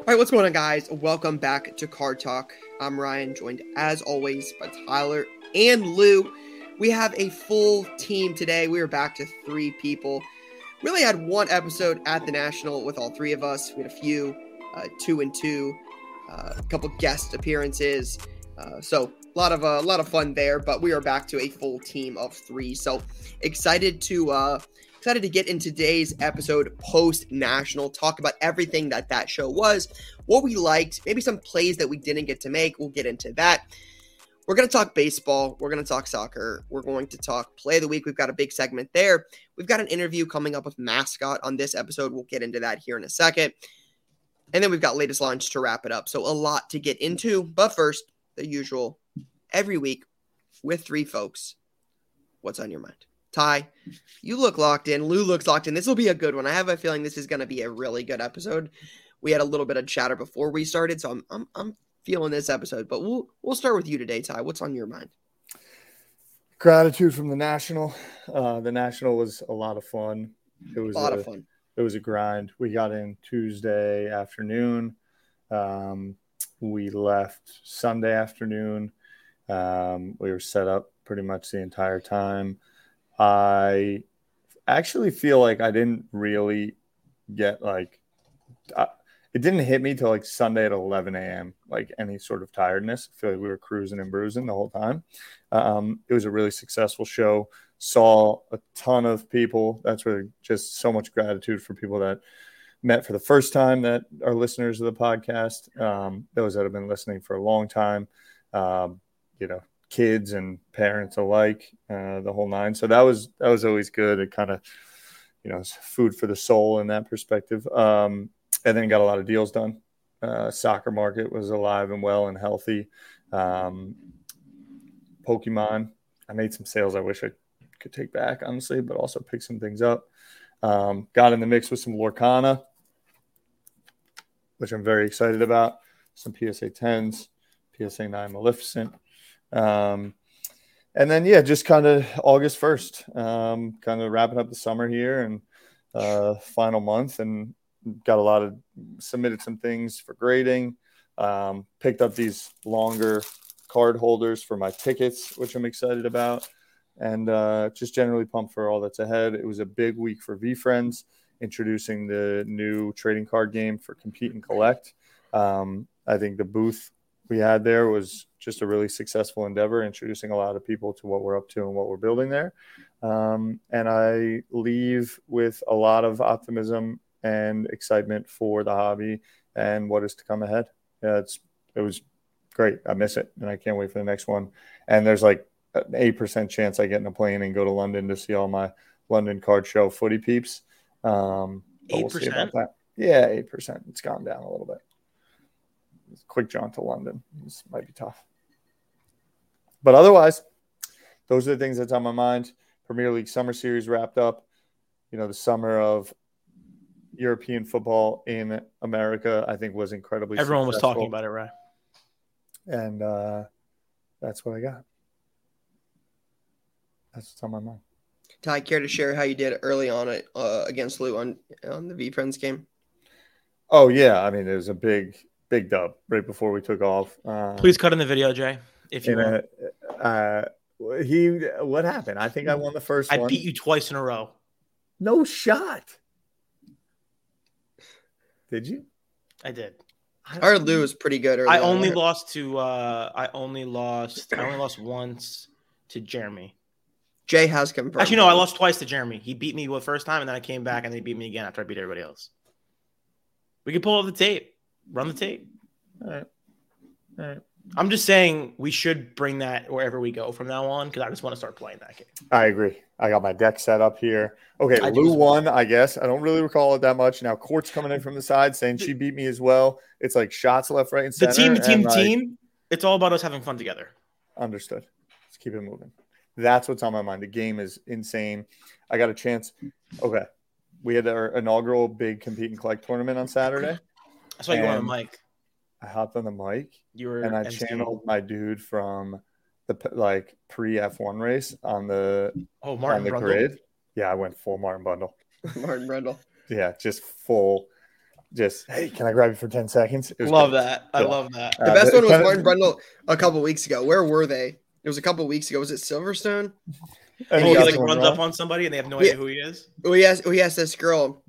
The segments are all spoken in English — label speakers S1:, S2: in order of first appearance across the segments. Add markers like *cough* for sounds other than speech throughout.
S1: All right, what's going on, guys? Welcome back to Card Talk. I'm Ryan, joined as always by Tyler and Lou. We have a full team today. We are back to three people. Really had one episode at the National with all three of us. We had a few, uh, two and two, uh, a couple guest appearances. Uh, so a lot of a lot of fun there. But we are back to a full team of three. So excited to uh, excited to get in today's episode post national. Talk about everything that that show was, what we liked, maybe some plays that we didn't get to make. We'll get into that. We're going to talk baseball. We're going to talk soccer. We're going to talk play of the week. We've got a big segment there. We've got an interview coming up with Mascot on this episode. We'll get into that here in a second. And then we've got latest launch to wrap it up. So a lot to get into. But first, the usual every week with three folks. What's on your mind? Ty, you look locked in. Lou looks locked in. This will be a good one. I have a feeling this is going to be a really good episode. We had a little bit of chatter before we started, so I'm I'm, I'm feeling this episode. But we'll we'll start with you today, Ty. What's on your mind?
S2: Gratitude from the national. Uh, the national was a lot of fun. It was
S1: a lot
S2: a,
S1: of fun.
S2: It was a grind. We got in Tuesday afternoon. Um, we left Sunday afternoon. Um, we were set up pretty much the entire time. I actually feel like I didn't really get like it didn't hit me till like Sunday at 11 a.m. Like any sort of tiredness. I feel like we were cruising and bruising the whole time. Um, it was a really successful show. Saw a ton of people. That's really just so much gratitude for people that met for the first time that are listeners of the podcast. Um, those that have been listening for a long time. Um, you know, kids and parents alike, uh, the whole nine. So that was that was always good. It kind of, you know, food for the soul in that perspective. Um, and then got a lot of deals done. Uh, soccer market was alive and well and healthy. Um, Pokemon, I made some sales I wish I could take back, honestly, but also pick some things up. Um, got in the mix with some Lorcana, which I'm very excited about. Some PSA 10s, PSA 9 Maleficent. Um, and then, yeah, just kind of August 1st, um, kind of wrapping up the summer here and uh, final month and got a lot of submitted some things for grading. Um, picked up these longer card holders for my tickets, which I'm excited about, and uh, just generally pumped for all that's ahead. It was a big week for VeeFriends, introducing the new trading card game for Compete and Collect. Um, I think the booth we had there was just a really successful endeavor, introducing a lot of people to what we're up to and what we're building there. Um, and I leave with a lot of optimism and excitement for the hobby and what is to come ahead. Yeah, it's it was great. I miss it, and I can't wait for the next one. And there's like an eight percent chance I get in a plane and go to London to see all my London card show footy peeps. Um,
S1: eight we'll percent.
S2: Yeah, eight percent. It's gone down a little bit. Quick jaunt to London. This might be tough. But otherwise, those are the things that's on my mind. Premier League Summer Series wrapped up. You know, the summer of European football in America, I think, was incredibly.
S3: Everyone
S2: successful.
S3: was talking about it, right?
S2: And uh, that's what I got. That's what's on my mind.
S1: Ty, care to share how you did early on it uh, against Lou on on the VeeFriends game?
S2: Oh yeah, I mean it was a big big dub right before we took off. Uh,
S3: Please cut in the video, Jay, if you want.
S2: Uh, he what happened? I think I won the first
S3: I
S2: one.
S3: beat you twice in a row.
S2: No shot. Did you?
S3: I did.
S1: Our Lou was pretty good.
S3: I only lost to. uh I only lost. I only lost once to Jeremy.
S1: Jay has confirmed.
S3: Actually, no, I lost twice to Jeremy. He beat me the first time, and then I came back, and then he beat me again after I beat everybody else. We can pull up the tape. Run the tape.
S2: All right. All right.
S3: I'm just saying we should bring that wherever we go from now on because I just want to start playing that game.
S2: I agree. I got my deck set up here. Okay,
S3: I
S2: Lou
S3: just-
S2: won, I guess. I don't really recall it that much. Now Court's coming in from the side saying she beat me as well. It's like shots left, right, and
S3: The
S2: center.
S3: team, the team,
S2: and,
S3: the
S2: like,
S3: team. It's all about us having fun together.
S2: Understood. Let's keep it moving. That's what's on my mind. The game is insane. I got a chance. Okay. We had our inaugural big compete and collect tournament on Saturday.
S3: That's why you were on the mic.
S2: I hopped on the mic
S3: You were
S2: and I
S3: emceeing.
S2: channeled my dude from the like pre F1 race on the
S3: Oh,
S2: on
S3: Martin
S2: the
S3: Brundle.
S2: grid. Yeah, I went full Martin Bundle. *laughs*
S1: Martin Brundle.
S2: Yeah, just full just hey, can I grab you for ten seconds? It was
S3: Love
S2: great.
S3: that. I
S2: Yeah.
S3: love that.
S2: Uh,
S1: The best one was
S2: kinda-
S1: Martin Brundle a couple weeks ago. Where were they? It was a couple weeks ago. Was it Silverstone?
S2: And
S3: Oh,
S2: he
S3: he
S2: got
S3: like runs
S2: wrong.
S3: up on somebody and they have no
S1: Yeah.
S3: idea who he is.
S1: Oh, he has. Oh, he asked this girl,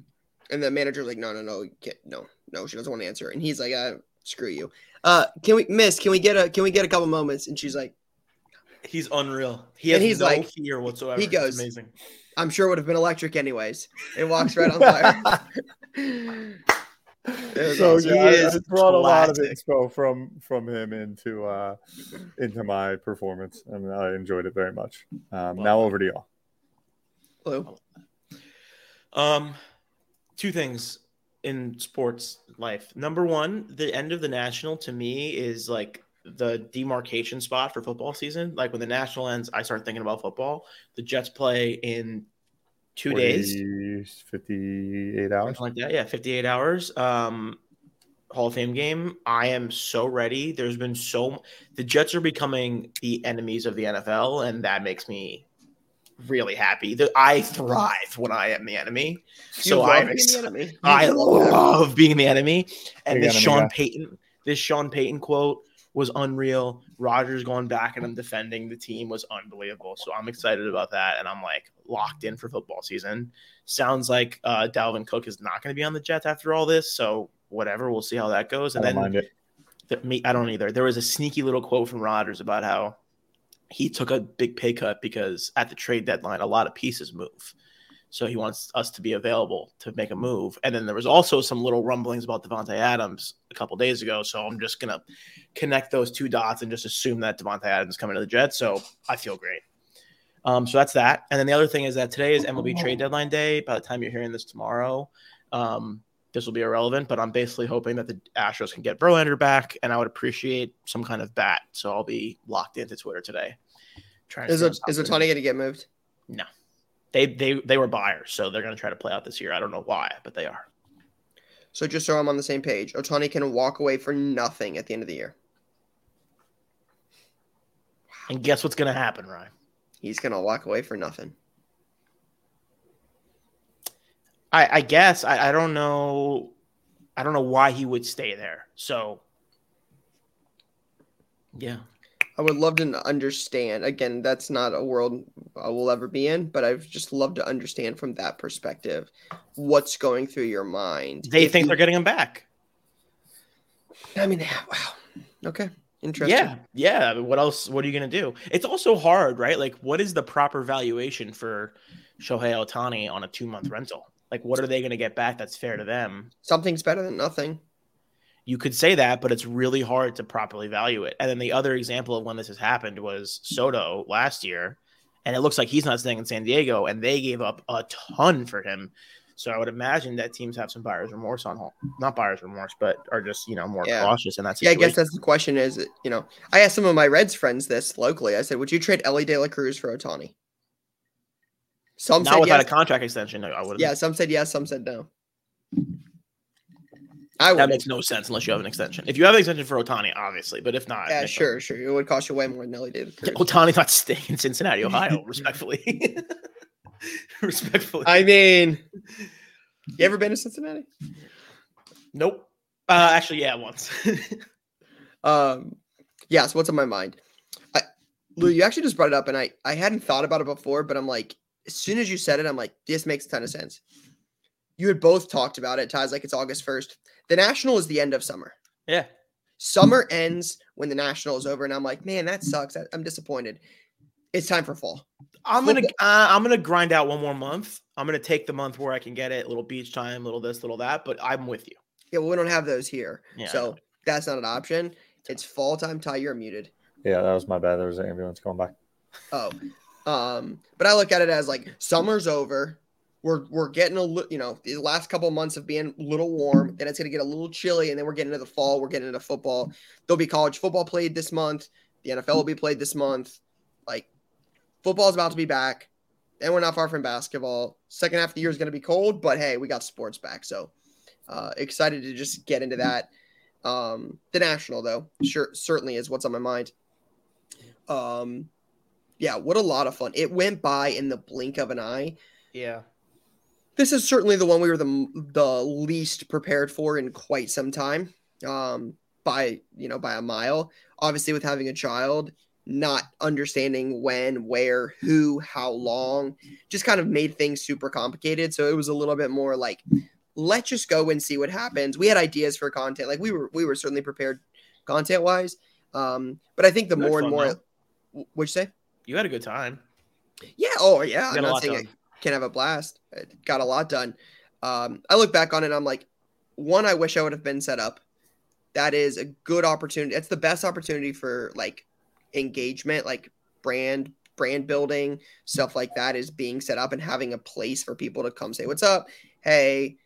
S1: and the manager's like, "No, no, no, you can't, no, no." She doesn't want to answer, and he's like, uh, "Screw you." Uh, can we, Miss? Can we get a? Can we get a couple moments? And she's like,
S3: He's unreal. He
S1: And
S3: has
S1: he's
S3: no
S1: like-
S3: fear whatsoever.
S1: he
S3: It's
S1: goes-
S3: amazing.
S1: "I'm sure it would have been electric anyways." It walks right on *laughs* fire.
S2: so
S1: awesome.
S2: yeah,
S3: He
S2: I, I
S3: is
S2: brought a lot of
S3: classic.
S2: inspo from from him into uh into my performance, and I enjoyed it very much. Um, now over to y'all.
S1: Hello.
S3: Um, two things in sports life. Number one, the end of the national to me is like the demarcation spot for football season. Like when the national ends, I start thinking about football. The Jets play in two days,
S2: 58 hours.
S3: something like that. Yeah, fifty-eight hours. Um, Hall of Fame game. I am so ready. There's been so the Jets are becoming the enemies of the NFL, and that makes me really happy. The- I thrive when I am the enemy.
S1: You
S3: So I'm ex-
S1: the enemy.
S3: I
S1: love
S3: being the enemy. And
S2: Big
S3: this
S2: enemy
S3: Sean
S2: guy.
S3: Payton, this Sean Payton quote was unreal. Rodgers going back and him defending the team was unbelievable. So I'm excited about that, and I'm like locked in for football season. Sounds like uh, Dalvin Cook is not going to be on the Jets after all this. So whatever, we'll see how that goes.
S2: I
S3: And
S2: don't
S3: then
S2: mind it.
S3: the, me, I don't either. There was a sneaky little quote from Rodgers about how he took a big pay cut because at the trade deadline, a lot of pieces move. So he wants us to be available to make a move. And then there was also some little rumblings about Davante Adams a couple days ago. So I'm just gonna connect those two dots and just assume that Davante Adams is coming to the Jets. So I feel great. Um, so that's that. And then the other thing is that today is MLB trade deadline day. By the time you're hearing this tomorrow, um, this will be irrelevant, but I'm basically hoping that the Astros can get Verlander back, and I would appreciate some kind of bat. So I'll be locked into Twitter today. Trying to
S1: Is
S3: see
S1: is. Ohtani going to get moved?
S3: No, they they they were buyers, so they're going to try to play out this year. I don't know why, but they are.
S1: So just so I'm on the same page, Ohtani can walk away for nothing at the end of the year.
S3: And guess what's going to happen, Ryan?
S1: He's going to walk away for nothing.
S3: I, I guess I, I don't know. I don't know why he would stay there. So, yeah,
S1: I would love to understand. Again, that's not a world I will ever be in, but I've just love to understand from that perspective what's going through your mind.
S3: they
S1: If
S3: think
S1: you-
S3: they're getting him back.
S1: I mean, wow. Okay, interesting.
S3: Yeah, yeah. I mean, what else? What are you going to do? It's also hard, right? Like, what is the proper valuation for Shohei Ohtani on a two month rental? Like, what are they going to get back that's fair to them?
S1: something's better than nothing.
S3: You could say that, but it's really hard to properly value it. And then the other example of when this has happened was Soto last year, and it looks like he's not staying in San Diego, and they gave up a ton for him. So I would imagine that teams have some buyer's remorse on home, not buyer's remorse, but are just you know more
S1: Yeah.
S3: cautious in that
S1: Yeah, I guess that's the question. Is you know, I asked some of my Reds friends this locally. I said, "Would you trade Elly De La Cruz for Ohtani?" Some
S3: not
S1: said
S3: without
S1: yes.
S3: a contract extension. I would. Have.
S1: Yeah, some said yes. Some said no. I
S3: that makes no sense unless you have an extension. If you have an extension for Ohtani, obviously, but if not,
S1: Yeah,
S3: makes no-
S1: sure, sure. It would cost you way more than Nelly did.
S3: Ohtani's not staying in Cincinnati, *laughs* Ohio. respectfully, *laughs* respectfully.
S1: I mean, you ever been to Cincinnati?
S3: nope. Uh, actually, yeah, once. *laughs*
S1: Um, yeah. So what's on my mind? I, Lou, you actually just brought it up, and I I hadn't thought about it before, but I'm like, as soon as you said it, I'm like, this makes a ton of sense. You had both talked about it. Ty's like, it's August first. The national is the end of summer.
S3: yeah.
S1: Summer ends when the national is over, and I'm like, man, that sucks. I, I'm disappointed. It's time for fall.
S3: I'm gonna uh, I'm gonna grind out one more month. I'm gonna take the month where I can get it, little beach time, little this, little that. But I'm with you.
S1: Yeah, well, we don't have those here,
S3: Yeah,
S1: so that's not an option. It's fall time. Ty, you're muted.
S2: Yeah, that was my bad. There was an ambulance going by.
S1: Oh, um, but I look at it as like summer's over. We're we're getting a little, you know, the last couple of months of being a little warm. Then it's gonna get a little chilly, and then we're getting into the fall. We're getting into football. There'll be college football played this month. The NFL will be played this month. Like football's about to be back. And we're not far from basketball. Second half of the year is gonna be cold, but hey, we got sports back. So uh, excited to just get into that. Um, the national though, sure, certainly is what's on my mind. Um, yeah, what a lot of fun. It went by in the blink of an eye.
S3: Yeah.
S1: this is certainly the one we were the the least prepared for in quite some time. Um, by you know by a mile. Obviously, with having a child, not understanding when, where, who, how long, just kind of made things super complicated. So it was a little bit more like, let's just go and see what happens. We had ideas for content, like we were we were certainly prepared content wise. Um, but I think the
S3: had
S1: more and more,
S3: though.
S1: what'd you say?
S3: You had a good time.
S1: Yeah. Oh, yeah. I'm not saying
S3: done.
S1: I can't have a blast. I got a lot done. Um, I look back on it and I'm like, one, I wish I would have been set up. That is a good opportunity. It's the best opportunity for like engagement, like brand brand building stuff like that is being set up and having a place for people to come say what's up. Hey,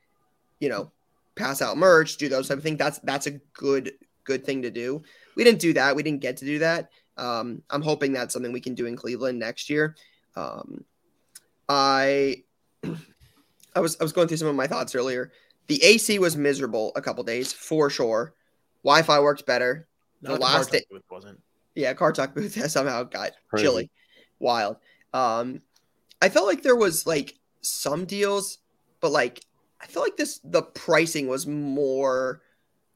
S1: you know, pass out merch, do those type of things. That's that's a good good thing to do. We didn't do that. We didn't get to do that. Um, I'm hoping that's something we can do in Cleveland next year. Um, I *clears throat* I was I was going through some of my thoughts earlier. The AC was miserable a couple days for sure. Wi-Fi worked better.
S3: Not
S1: The last day-
S3: booth wasn't.
S1: Yeah, Card Talk booth somehow got
S2: Crazy.
S1: chilly, wild. Um, I felt like there was like some deals, but like I feel like this the pricing was more,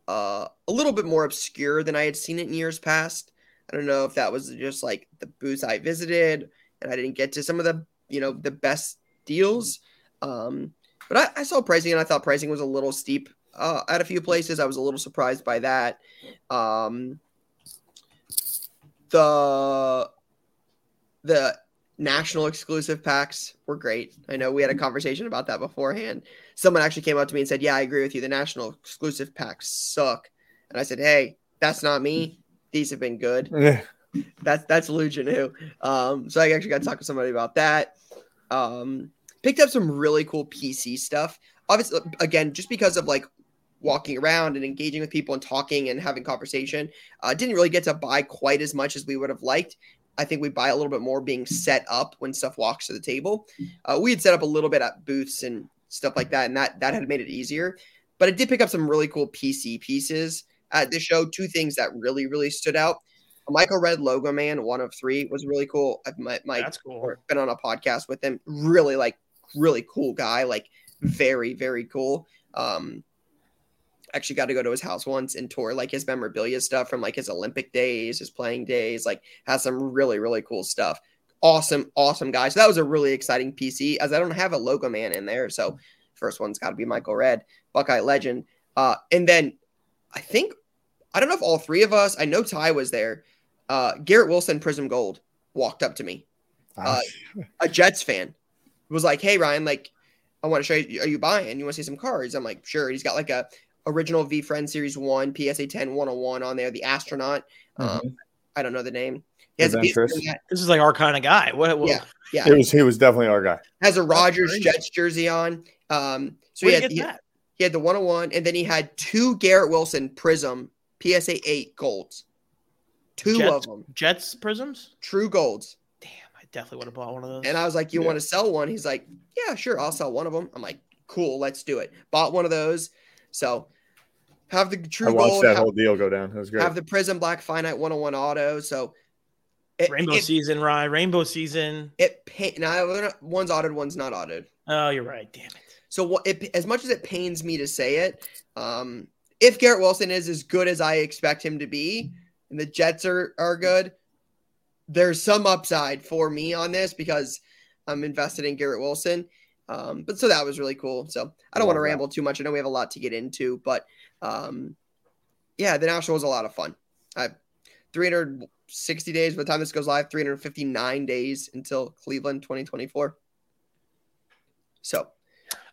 S1: uh, a little bit more obscure than I had seen it in years past. I don't know if that was just like the booths I visited and I didn't get to some of the you know the best deals. Um, but I, I saw pricing and I thought pricing was a little steep uh, at a few places. I was a little surprised by that. Um, the the national exclusive packs were great. I know we had a conversation about that beforehand. Someone actually came up to me and said, "Yeah, I agree with you. The national exclusive packs suck." And I said, "Hey, that's not me. These have been good."
S2: Yeah.
S1: That's that's Lou Janu. Um, so I actually got to talk to somebody about that. Um, picked up some really cool PC stuff. Obviously, again, just because of like walking around and engaging with people and talking and having conversation, uh, didn't really get to buy quite as much as we would have liked. I think we buy a little bit more being set up when stuff walks to the table. Uh, we had set up a little bit at booths and stuff like that, and that that had made it easier. But I did pick up some really cool PC pieces at the show. Two things that really really stood out. A Michael Redd Logo Man, one of three, was really cool. I've met Mike
S3: That's cool.
S1: been on a podcast with him. Really like really cool guy, like very very cool. Um, actually got to go to his house once and tour like his memorabilia stuff from like his Olympic days, his playing days. Like has some really really cool stuff. Awesome, awesome guy. So that was a really exciting PC. As I don't have a logo man in there, so first one's got to be Michael Redd, Buckeye legend. Uh, and then I think I don't know if all three of us. I know Ty was there. Uh, Garrett Wilson, Prism Gold, walked up to me Uh, a Jets fan was like, "Hey Ryan, like, I want to show you. Are you buying? You want to see some cards?" I'm like, "Sure." He's got like a original VeeFriend Series One PSA 10 101 on there. The astronaut. Um, I don't know the name. He has a,
S3: This is like our kind of guy. What? what
S1: Yeah. yeah,
S2: it was he was definitely our guy.
S1: has a
S3: Rodgers.
S1: Jets jersey on. Um, so
S3: Where'd
S1: he had,
S3: get
S1: he,
S3: that?
S1: he had the 101, and then he had two Garrett Wilson Prism PSA 8 golds. Two
S3: Jets?
S1: of them,
S3: Jets prisms.
S1: true golds.
S3: Damn, I definitely would have bought one of those.
S1: And I was like, "You
S2: Yeah.
S1: want to sell one?" He's like, "Yeah, sure, I'll sell one of them." I'm like, "Cool, let's do it." Bought one of those. So have the true
S2: I watched
S1: gold,
S2: that
S1: have,
S2: whole deal go down. It was great.
S1: have the Prism Black Finite 101 auto. So it,
S3: Rainbow
S1: it,
S3: season, Rye. Rainbow season.
S1: it pain. Now one's autoed, one's not autoed.
S3: Oh, you're right. Damn it.
S1: So what? It, as much as it pains me to say it, um, if Garrett Wilson is as good as I expect him to be, and the Jets are are good, there's some upside for me on this because I'm invested in Garrett Wilson. Um, but so that was really cool. So I don't want to ramble too much. I know we have a lot to get into, but um, yeah, the national was a lot of fun. I 360 days by the time this goes live, 359 days until Cleveland 2024. So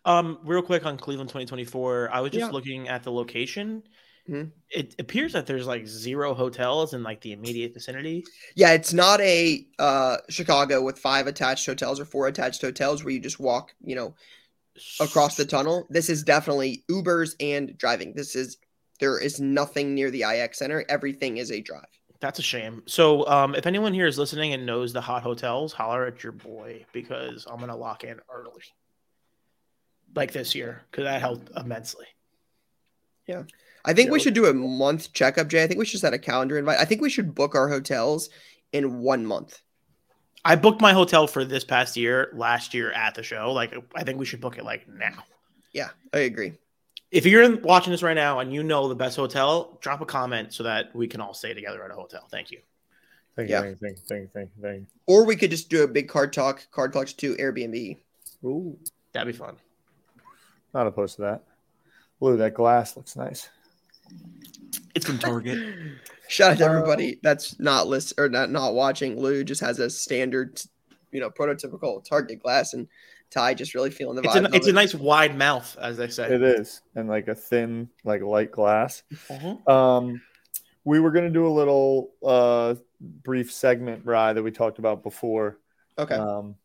S3: Um, real quick on Cleveland 2024, I was just
S1: Yeah.
S3: looking at the location.
S1: Mhm.
S3: It appears that there's like zero hotels in like the immediate vicinity.
S1: Yeah, it's not a uh, Chicago with five attached hotels or four attached hotels where you just walk, you know, across the tunnel. This is definitely Ubers and driving. This is there is nothing near the IX Center. Everything is a drive.
S3: That's a shame. So, um, if anyone here is listening and knows the hot hotels, holler at your boy because I'm gonna lock in early, like this year, because that helped immensely. Yeah.
S1: I think we
S3: Yeah.
S1: should do a month checkup, Jay. I think we should set a calendar invite. I think we should book our hotels in one month.
S3: I booked my hotel for this past year, last year at the show. Like, I think we should book it like now.
S1: Yeah, I agree.
S3: If you're in- watching this right now and you know the best hotel, drop a comment so that we can all stay together at a hotel. Thank you.
S2: Thank you,
S1: Yeah.
S2: you, thank you, thank you, thank you, thank you.
S1: Or we could just do a big card talk, card collection to Airbnb.
S2: Ooh,
S3: That'd be fun.
S2: Not opposed to that. Lou, that glass looks nice.
S3: It's from Target. *laughs*
S1: Shout out to
S2: Uh,
S1: everybody that's not list or not not watching. Lou just has a standard, you know, prototypical Target glass, and Ty just really feeling the
S3: it's
S1: vibe.
S3: a, it's a nice wide mouth, as they say.
S2: It is, and like a thin, like light glass.
S3: Mhm.
S2: Um, we were gonna do a little uh brief segment, Rye, that we talked about before.
S1: okay.
S2: Um,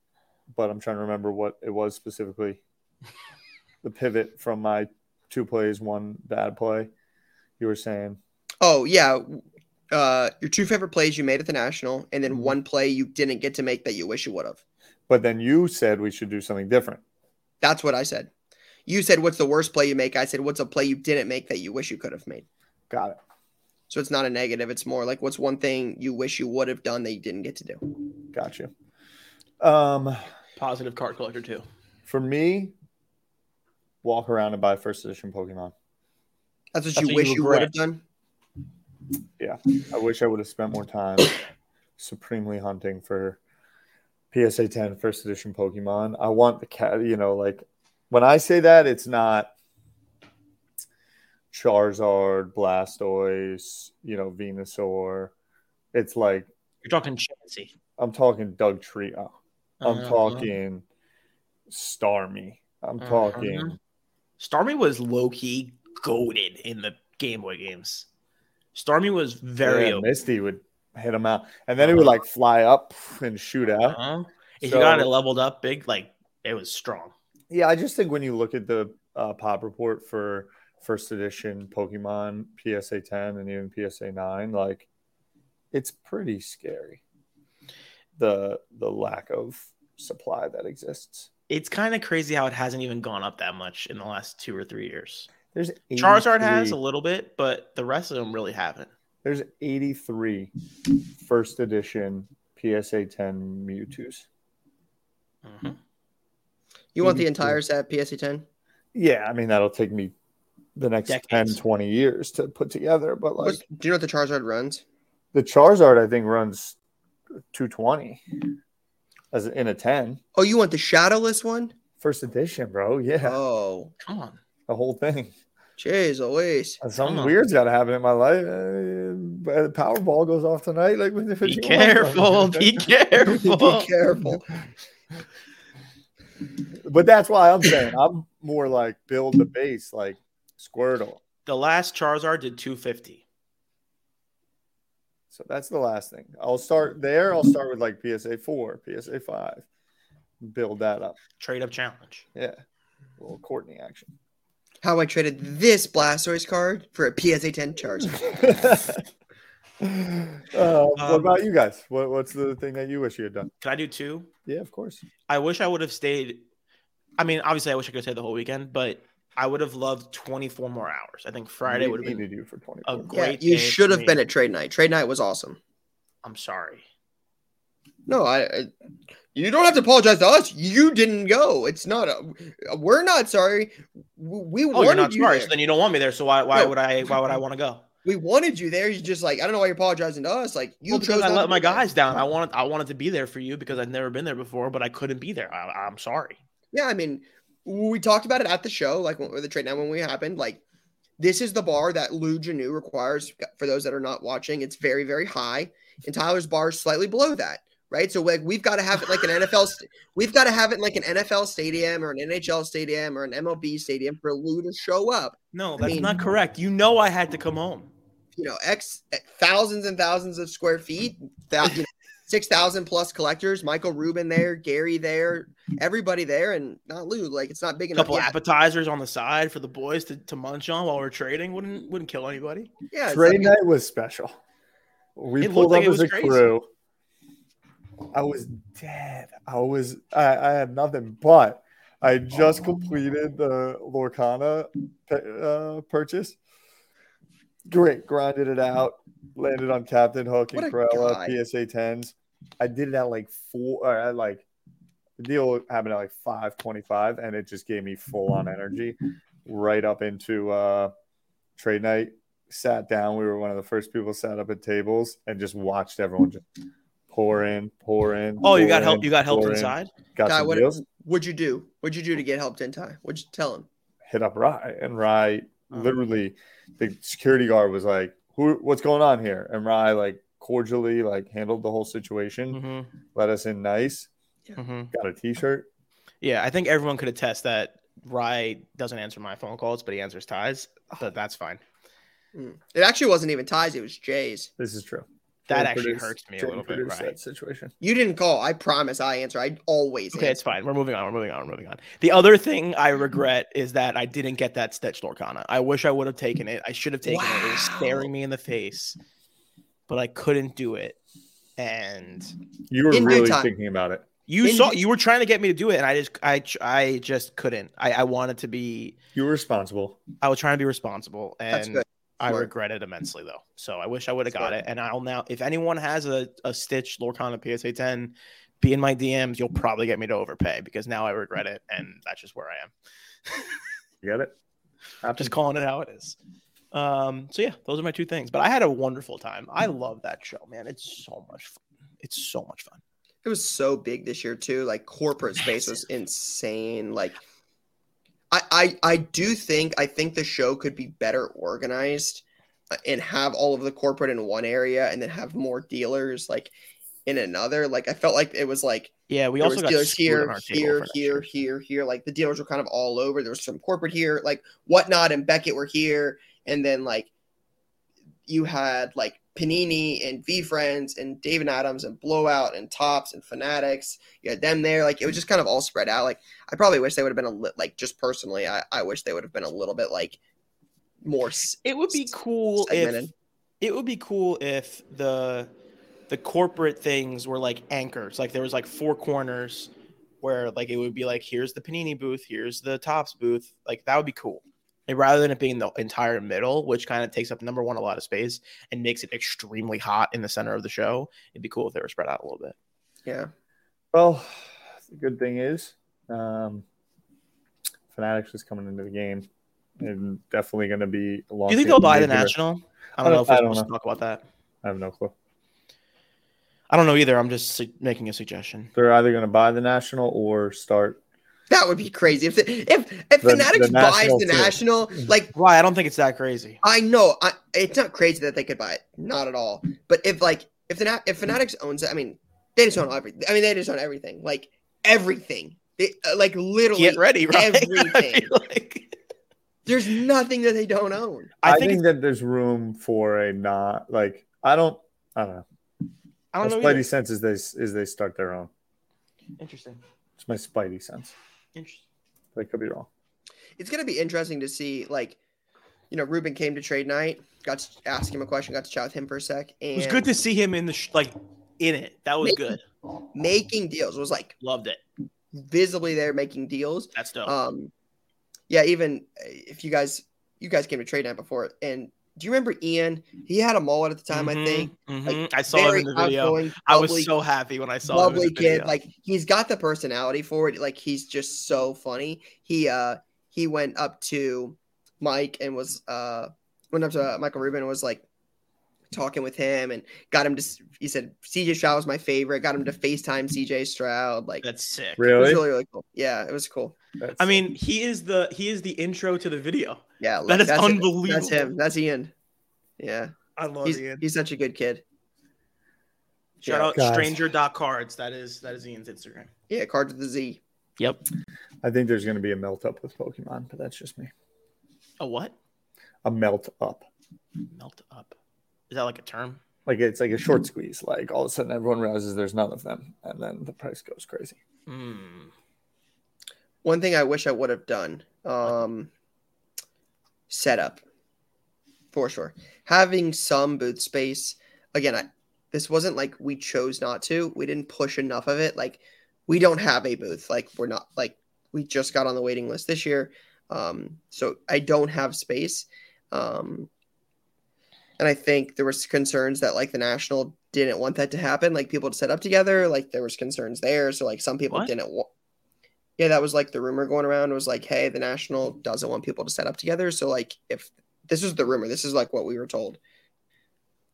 S2: but I'm trying to remember what it was specifically. *laughs* The pivot from my two plays, one bad play. You were saying,
S1: oh yeah, uh, your two favorite plays you made at the national, and then
S2: Mhm.
S1: one play you didn't get to make that you wish you would have.
S2: but then you said we should do something different.
S1: That's what I said. You said, "What's the worst play you make?" I said, "What's a play you didn't make that you wish you could have made?"
S2: Got it.
S1: So it's not a negative. It's more like, "What's one thing you wish you would have done that you didn't get to do?"
S2: Got you. Um,
S3: Positive card collector too.
S2: for me, walk around and buy first edition Pokemon.
S1: That's what
S3: That's
S1: you
S3: what
S1: wish
S3: you
S1: you would have done.
S2: Yeah, I wish I would have spent more time *coughs* supremely hunting for PSA 10 first edition Pokemon. I want the cat, you know, like when I say that, it's not Charizard, Blastoise, you know, Venusaur. It's like
S3: You're talking Chansey.
S2: I'm talking Dugtrio. I'm
S3: Uh-huh.
S2: talking Starmie. I'm
S3: Uh-huh.
S2: talking
S3: Starmie was low key goaded in the Game Boy games. Starmie was very
S2: yeah, Misty would hit him out, and then he would like fly up and shoot out.
S3: Uh-huh. If
S2: So-
S3: you got it leveled up big, like it was strong.
S2: Yeah, I just think when you look at the uh, pop report for first edition Pokemon PSA 10 and even PSA 9, like it's pretty scary. The the lack of supply that exists.
S3: It's kind of crazy how it hasn't even gone up that much in the last two or three years.
S2: There's
S3: Charizard has a little bit, but the rest of them really haven't.
S2: There's 83 first edition PSA 10 Mewtwo's.
S3: Mhm.
S1: You want the entire set PSA 10?
S2: Yeah, I mean that'll take me the next
S3: Decades.
S2: 10 20 years to put together, but like
S1: What's- do you know what the Charizard runs?
S2: the Charizard I think runs 220 as in a 10
S1: Oh, you want the shadowless one?
S2: first edition, bro. Yeah,
S1: Oh,
S3: Come on.
S2: the whole thing.
S1: jeez, Louise.
S2: Something weird's got to happen in my life. Uh, but the Powerball goes off tonight. Like, what the
S3: Be careful. *laughs* Be careful.
S1: Be careful.
S2: but that's why I'm saying I'm more like build the base, like Squirtle.
S3: The last Charizard did 250.
S2: So that's the last thing. I'll start there. I'll start with like PSA four, PSA five, build that up.
S3: Trade up challenge.
S2: Yeah, a little Courtney action.
S1: How I traded this Blastoise card for a PSA 10 Charizard. *laughs*
S2: uh, what
S3: Um,
S2: about you guys? What, what's the thing that you wish you had done?
S3: Can I do two?
S2: Yeah, of course.
S3: I wish I would have stayed. I mean, obviously, I wish I could stay the whole weekend, but I would have loved 24 more hours. I think Friday would have been.
S2: needed you for 24
S3: a
S1: Yeah,
S3: great
S1: you should have been at trade night. Trade night was awesome.
S3: I'm sorry.
S1: No, I, I you don't have to apologize to us. You didn't go. It's not a we're not sorry. We
S3: Oh,
S1: wanted
S3: you're not
S1: you
S3: sorry.
S1: there.
S3: So then you don't want me there. So why? Why
S1: No.
S3: would I? Why would I want to go?
S1: we wanted you there. You just like I don't know why you're apologizing to us. Like you
S3: well,
S1: chose
S3: because I let my
S1: there.
S3: guys down. I wanted. I wanted to be there for you because I'd never been there before, but I couldn't be there. I, I'm sorry.
S1: Yeah, I mean, we talked about it at the show, like when, with the trade now when we happened. Like, this is the bar that Lou Janu requires for those that are not watching. It's very, very high, and Tyler's bar is slightly below that, right? So like, we've got to have it like an NFL. st- We've got to have it like an NFL stadium or an NHL stadium or an MLB stadium for Lou to show up.
S3: No,
S1: I
S3: that's
S1: mean-
S3: not correct. You know, I had to come home.
S1: You know, x eh, thousands and thousands of square feet, that you know, six thousand plus collectors. Michael Rubin there, Gary there, everybody there, and not Lou. Like, it's not big enough.
S3: A
S1: enough.
S3: couple
S1: yet.
S3: appetizers on the side for the boys to, to munch on while we're trading wouldn't wouldn't kill anybody.
S1: Yeah, it's
S2: Trade
S1: like-
S2: night was special. We
S3: It
S2: pulled
S3: looked
S2: up
S3: like it
S2: as a
S3: crazy.
S2: crew. I was dead. I was. I, I had nothing, but I just completed the Lorcana uh, purchase. Great, grinded it out, landed on Captain Hook and
S1: a Cruella.
S2: PSA tens. I did it at like four. Or at like the deal happened at like five twenty-five, and it just gave me full on energy right up into uh, trade night. Sat down. We were one of the first people sat up at tables and just watched everyone just pour in, pour in.
S3: Oh, you
S2: pour
S3: got help. You got help
S2: pour in.
S3: inside.
S2: Got
S1: Guy, what
S2: deals.
S1: what'd you do? What'd you do to get helped in time? What'd you tell him?
S2: hit up Rye, and Rye
S3: Oh.
S2: literally, the security guard was like, "Who? What's going on here?" And Rye like cordially like handled the whole situation,
S3: Mm-hmm.
S2: let us in nice,
S3: Mm-hmm.
S2: got a T-shirt.
S3: Yeah, I think everyone could attest that Rye doesn't answer my phone calls, but he answers ties. But that's fine.
S1: Mm. It actually wasn't even Ty's, it was Jay's.
S2: This is true.
S3: That
S2: Jay
S3: actually
S2: produced-
S3: hurts me a little bit. Right.
S2: Situation.
S1: You didn't call. I promise I answer. I always
S3: Okay, it's
S1: answer.
S3: fine. We're moving on. We're moving on. We're moving on. The other thing I regret is that I didn't get that Stitch Lorcana. I wish I would have taken it. I should have taken it. It was staring me in the face, but I couldn't do it. And
S2: You were really
S1: time.
S2: thinking about it.
S3: you
S1: In
S3: saw you were trying to get me to do it, and I just I I just couldn't. I I wanted to be.
S2: You were responsible.
S3: I was trying to be responsible, and. I
S1: Smart.
S3: regret it immensely though. So I wish I would have got it. And I'll now, if anyone has a, a Stitch Lorcana PSA 10, be in my DMs. You'll probably get me to overpay because now I regret it, and that's just where I am. *laughs*
S2: You get it? I'm
S3: just calling it how it is. Um, so yeah, those are my two things. But I had a wonderful time. I love that show, man. It's so much fun. It's so much fun.
S1: It was so big this year too. Like corporate space was insane. Like I, I I do think I think the show could be better organized uh, and have all of the corporate in one area and then have more dealers like in another. Like I felt like it was like
S3: Yeah, we also got
S1: dealers here, here, here, here, here. Like the dealers were kind of all over. There was some corporate here, like whatnot and Beckett were here, and then like you had like Panini and VeeFriends and David Adams and Blowout and Topps and Fanatics. You had them there. Like it was just kind of all spread out. Like I probably wish they would have been a li- like just personally. I, I wish they would have been a little bit like more. s-
S3: It would be cool if it would be cool if the the corporate things were like anchors. Like there was like four corners where like it would be like here's the Panini booth, here's the Topps booth. Like that would be cool. And rather than it being the entire middle, which kind of takes up number one a lot of space and makes it extremely hot in the center of the show, it'd be cool if they were spread out a little bit.
S1: Yeah.
S2: Well, the good thing is, um, Fanatics is coming into the game and definitely going to be. A long.
S3: Do you think they'll buy the national? I don't,
S2: I
S3: know
S2: don't-
S3: if we're
S2: I don't
S3: to talk about that.
S2: I have no clue.
S3: I don't know either. I'm just su- making a suggestion.
S2: They're either going to buy the national or start.
S1: That would be crazy if if if
S2: The-
S1: Fanatics
S2: the
S1: buys
S2: national
S1: the
S2: too.
S1: national. Like
S3: Why? I don't think it's that crazy.
S1: I know I, it's not crazy that they could buy it, not at all. But if like if the Na- if Fanatics owns it, I mean they just own everything. I mean they just own everything, like everything. They, uh, like literally,
S3: Get ready, right? *laughs* I
S1: everything.
S3: like-
S1: there's nothing that they don't own.
S3: I
S2: I,
S3: think,
S2: think, that there's room for a not like I don't I don't know.
S3: I don't know.
S2: spidey
S3: either.
S2: sense is they is they start their own.
S3: Interesting.
S2: It's my spidey sense.
S3: Interesting.
S2: I could be wrong.
S1: It's gonna be interesting to see like. You know, Rubin came to trade night. Got to ask him a question. Got to chat with him for a sec. And
S3: It was good to see him in the sh- like in it. That was
S1: Maybe-
S3: good.
S1: making deals. Was like
S3: Loved it.
S1: visibly there making deals.
S3: That's dope.
S1: Um, yeah, even uh, if you guys you guys came to trade night before, and do you remember Ian? He had a mullet at the time, I
S3: Mhm,
S1: think.
S3: mhm. I saw him in the video.
S1: outgoing,
S3: I was so happy when I saw him. in
S1: bubbly
S3: the
S1: kid.
S3: video.
S1: Like he's got the personality for it. Like he's just so funny. He uh he went up to Mike and was uh went up to Michael Rubin and was like talking with him and got him to. He said CJ Stroud was my favorite. Got him to Facetime CJ Stroud. Like
S3: that's sick.
S1: it was
S2: Really?
S1: really really cool. Yeah, it was cool.
S2: That's-
S3: I mean, he is the he is the intro to the video.
S1: Yeah, look,
S3: is
S1: that's it.
S3: unbelievable.
S1: That's him. That's Ian. Yeah.
S3: I love
S1: he's,
S3: Ian.
S1: he's such a good kid.
S3: Shout
S1: yeah,
S3: out
S2: guys.
S3: stranger.cards. That is that is Ian's Instagram.
S1: Yeah, cards to the Z.
S3: Yep.
S2: I think there's going to be a melt up with Pokemon, but that's just me.
S3: A what?
S2: A melt up.
S3: Melt up. Is that like a term?
S2: Like it's like a short squeeze. Like all of a sudden everyone realizes there's none of them, and then the price goes crazy.
S3: Hmm.
S1: One thing I wish I would have done. Um setup. For sure. Having some booth space. Again, I this wasn't like we chose not to. We didn't push enough of it. Like we don't have a booth. Like we're not like we just got on the waiting list this year. Um, so I don't have space. Um, and I think there was concerns that like the national didn't want that to happen, like people to set up together. Like there was concerns there, so like some people
S3: What?
S1: didn't want. Yeah, that was like the rumor going around was like, hey, the national doesn't want people to set up together. So like, if this is the rumor, this is like what we were told,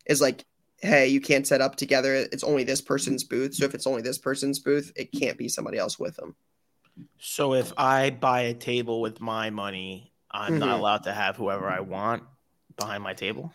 S1: is like, hey, you can't set up together. It's only this person's booth. So if it's only this person's booth, it can't be somebody else with them.
S3: So if I buy a table with my money, I'm not
S1: Mhm.
S3: allowed to have whoever I want behind my table.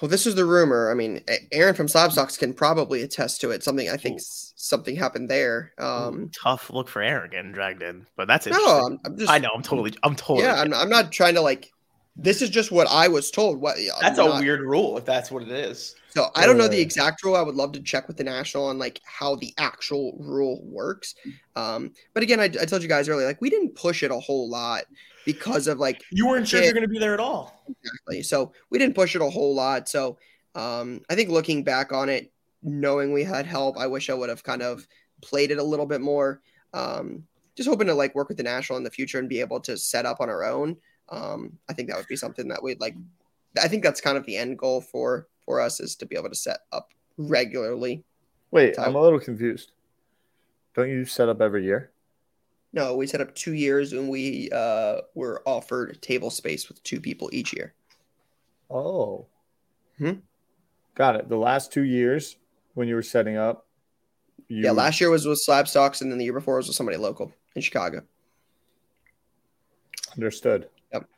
S1: Well, this is the rumor. I mean, Aaron from Slabstocks can probably attest to it. Something I think
S3: Ooh.
S1: something happened there. Um,
S3: Tough look for Aaron getting dragged in, but that's
S1: no. I'm, I'm just.
S3: I know. I'm totally. I'm totally.
S1: Yeah, I'm, I'm not trying to like. This is just what I was told. What I'm
S3: that's
S1: not-
S3: a weird rule if that's what it is.
S1: So I don't know the
S2: Uh,
S1: exact rule. I would love to check with the national on like how the actual rule works. Um, but again, I, I told you guys earlier, like we didn't push it a whole lot because of like
S3: You weren't sure
S1: Yeah.
S3: you're going to be there at all.
S1: exactly. So we didn't push it a whole lot. So um, I think looking back on it, knowing we had help, I wish I would have kind of played it a little bit more. Um, just hoping to like work with the national in the future and be able to set up on our own. Um, I think that would be something that we'd like. I think that's kind of the end goal for for us is to be able to set up regularly.
S2: Wait,
S1: So-
S2: I'm a little confused. Don't you set up every year?
S1: No, we set up two years and we uh, were offered table space with two people each year.
S2: Oh.
S1: Hmm.
S2: Got it. The last two years when you were setting up, you,
S1: Yeah, last year was with Slab Stocks, and then the year before was with somebody local in Chicago.
S2: understood.
S1: Yep.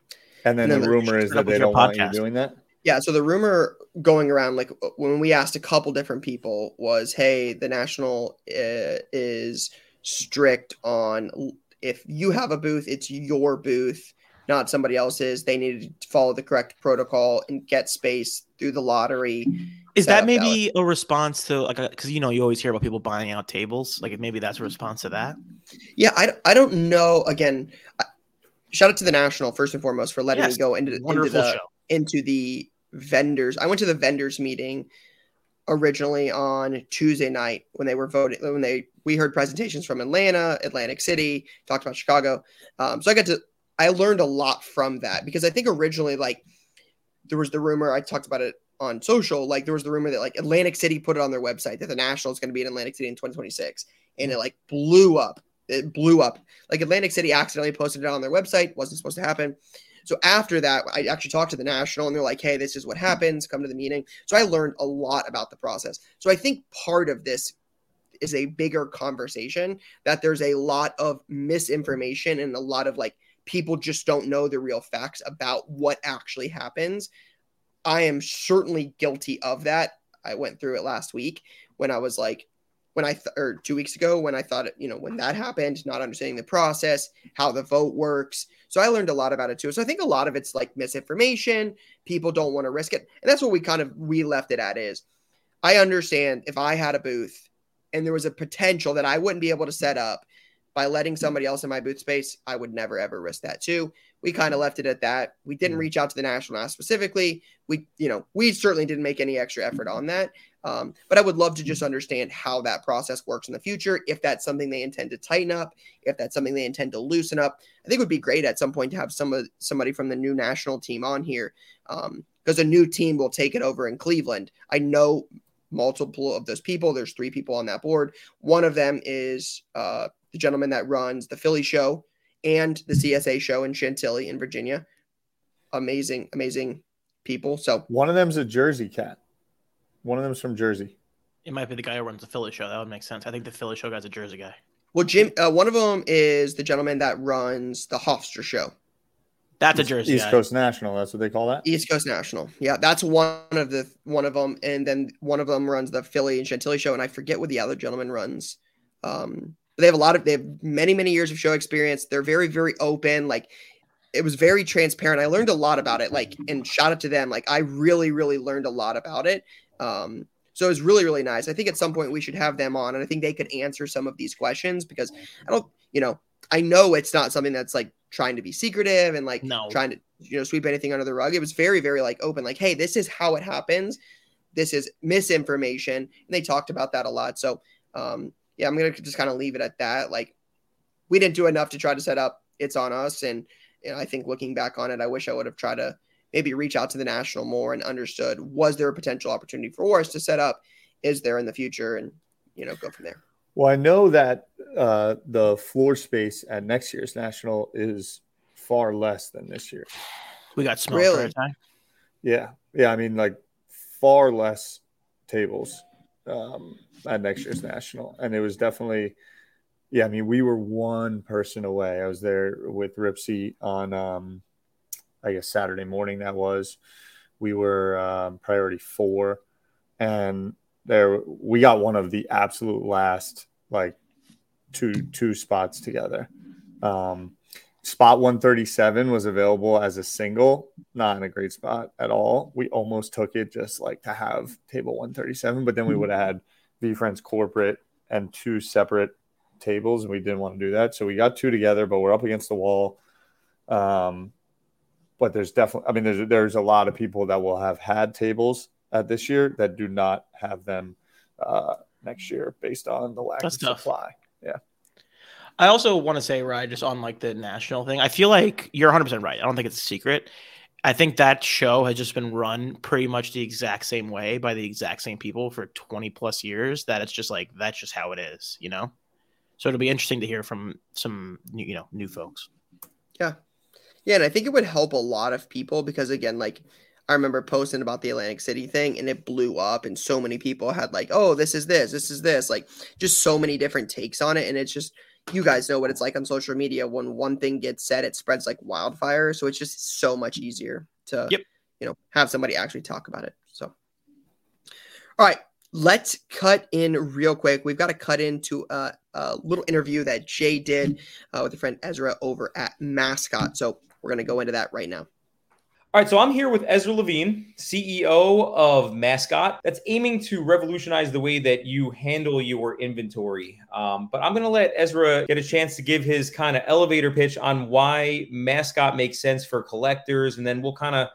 S2: And then
S1: And then
S2: the
S1: the-
S2: rumor is that they don't want you doing that.
S1: Yeah, so the rumor going around, like when we asked a couple different people, was, "Hey, the national uh, is strict on if you have a booth, it's your booth, not somebody else's. They need to follow the correct protocol and get space through the lottery."
S3: Is that maybe a response to like because you know you always hear about people buying out tables? Like maybe that's a response to that.
S1: Yeah, I, I don't know. Again, I- shout out to the national first and foremost for letting
S3: Yes,
S1: me go into, into the
S3: show.
S1: into the vendors. I went to the vendors meeting originally on Tuesday night when they were voting when they we heard presentations from Atlanta, Atlantic City, talked about Chicago. Um, so I got to I learned a lot from that because I think originally like there was the rumor I talked about it on social like there was the rumor that like Atlantic City put it on their website that the National is going to be in Atlantic City in 2026 and it like blew up it blew up like Atlantic City accidentally posted it on their website wasn't supposed to happen so after that, I actually talked to the national and they're like, hey, this is what happens. Come to the meeting. So I learned a lot about the process. So I think part of this is a bigger conversation that there's a lot of misinformation and a lot of like people just don't know the real facts about what actually happens. I am certainly guilty of that. I went through it last week when I was like, when I th- or two weeks ago when I thought you know when that happened, not understanding the process, how the vote works. So I learned a lot about it too. So I think a lot of it's like misinformation. People don't want to risk it, and that's what we kind of we left it at. Is I understand if I had a booth and there was a potential that I wouldn't be able to set up by letting somebody else in my booth space, I would never ever risk that too. We kind of left it at that. We didn't reach out to the national specifically. We, you know, we certainly didn't make any extra effort on that. Um, but I would love to just understand how that process works in the future. If that's something they intend to tighten up, if that's something they intend to loosen up, I think it would be great at some point to have some of somebody from the new national team on here because a new team will take it over in Cleveland. I know multiple of those people. There's three people on that board. One of them is uh, the gentleman that runs the Philly show and the CSA show in Chantilly in Virginia. Amazing, amazing people. So
S2: One of them's a Jersey cat. One of them's from Jersey.
S3: It might be the guy who runs the Philly show. That would make sense. I think the Philly show guy's a Jersey guy.
S1: Well, Jim, uh, one of them is the gentleman that runs the Hofstra show,
S3: That's a Jersey
S2: East
S3: guy.
S2: Coast National. That's what they call that.
S1: East Coast National. Yeah, that's one of the one of them, and then one of them runs the Philly and Chantilly show, and I forget what the other gentleman runs. Um, but they have a lot of they have many many years of show experience. They're very very open. Like it was very transparent. I learned a lot about it. Like and shout out to them. Like I really really learned a lot about it. Um, so it was really really nice. I think at some point we should have them on, and I think they could answer some of these questions because I don't, you know, I know it's not something that's like trying to be secretive and like
S3: No.
S1: trying to you know sweep anything under the rug. It was very very like open. Like hey, this is how it happens. This is misinformation, and they talked about that a lot. So um, yeah, I'm gonna just kind of leave it at that. Like we didn't do enough to try to set up. It's on us, and you know, I think looking back on it, I wish I would have tried to maybe reach out to the national more and understood was there a potential opportunity for us to set up is there in the future, and you know, go from there.
S2: Well, I know that uh, the floor space at next year's national is far less than this year.
S3: We got smoked
S1: Really?
S3: right time.
S2: Yeah, yeah. I mean, like far less tables um, at next year's national, and it was definitely, yeah. I mean, we were one person away. I was there with Ripsy on, um, I guess Saturday morning. That was, we were um, priority four, and there we got one of the absolute last like two two spots together. Um, spot 137 was available as a single, not in a great spot at all. We almost took it just like to have table 137, but then we would have had VeeFriends corporate and two separate tables, and we didn't want to do that. So we got two together, but we're up against the wall. Um, but there's definitely, I mean, there's there's a lot of people that will have had tables at this year that do not have them uh, next year based on the lack
S3: That's
S2: of
S3: tough.
S2: supply. Yeah.
S3: I also want to say, right, just on like the national thing, I feel like you're 100% right. I don't think it's a secret. I think that show has just been run pretty much the exact same way by the exact same people for 20 plus years that it's just like, that's just how it is, you know? So it'll be interesting to hear from some, new, you know, new folks.
S1: Yeah, and I think it would help a lot of people because again, like I remember posting about the Atlantic City thing and it blew up and so many people had like, "Oh, this is this, this is this." Like just so many different takes on it and it's just you guys know what it's like on social media when one thing gets said it spreads like wildfire, so it's just so much easier to
S3: Yep.
S1: you know, have somebody actually talk about it. So All right, let's cut in real quick. We've got to cut into a, a little interview that Jay did uh, with a friend Ezra over at Mascot. So we're going to go into that right now.
S4: All right, so I'm here with Ezra Levine, CEO of Mascot, that's aiming to revolutionize the way that you handle your inventory. Um, but I'm going to let Ezra get a chance to give his kind of elevator pitch on why Mascot makes sense for collectors, and then we'll kind of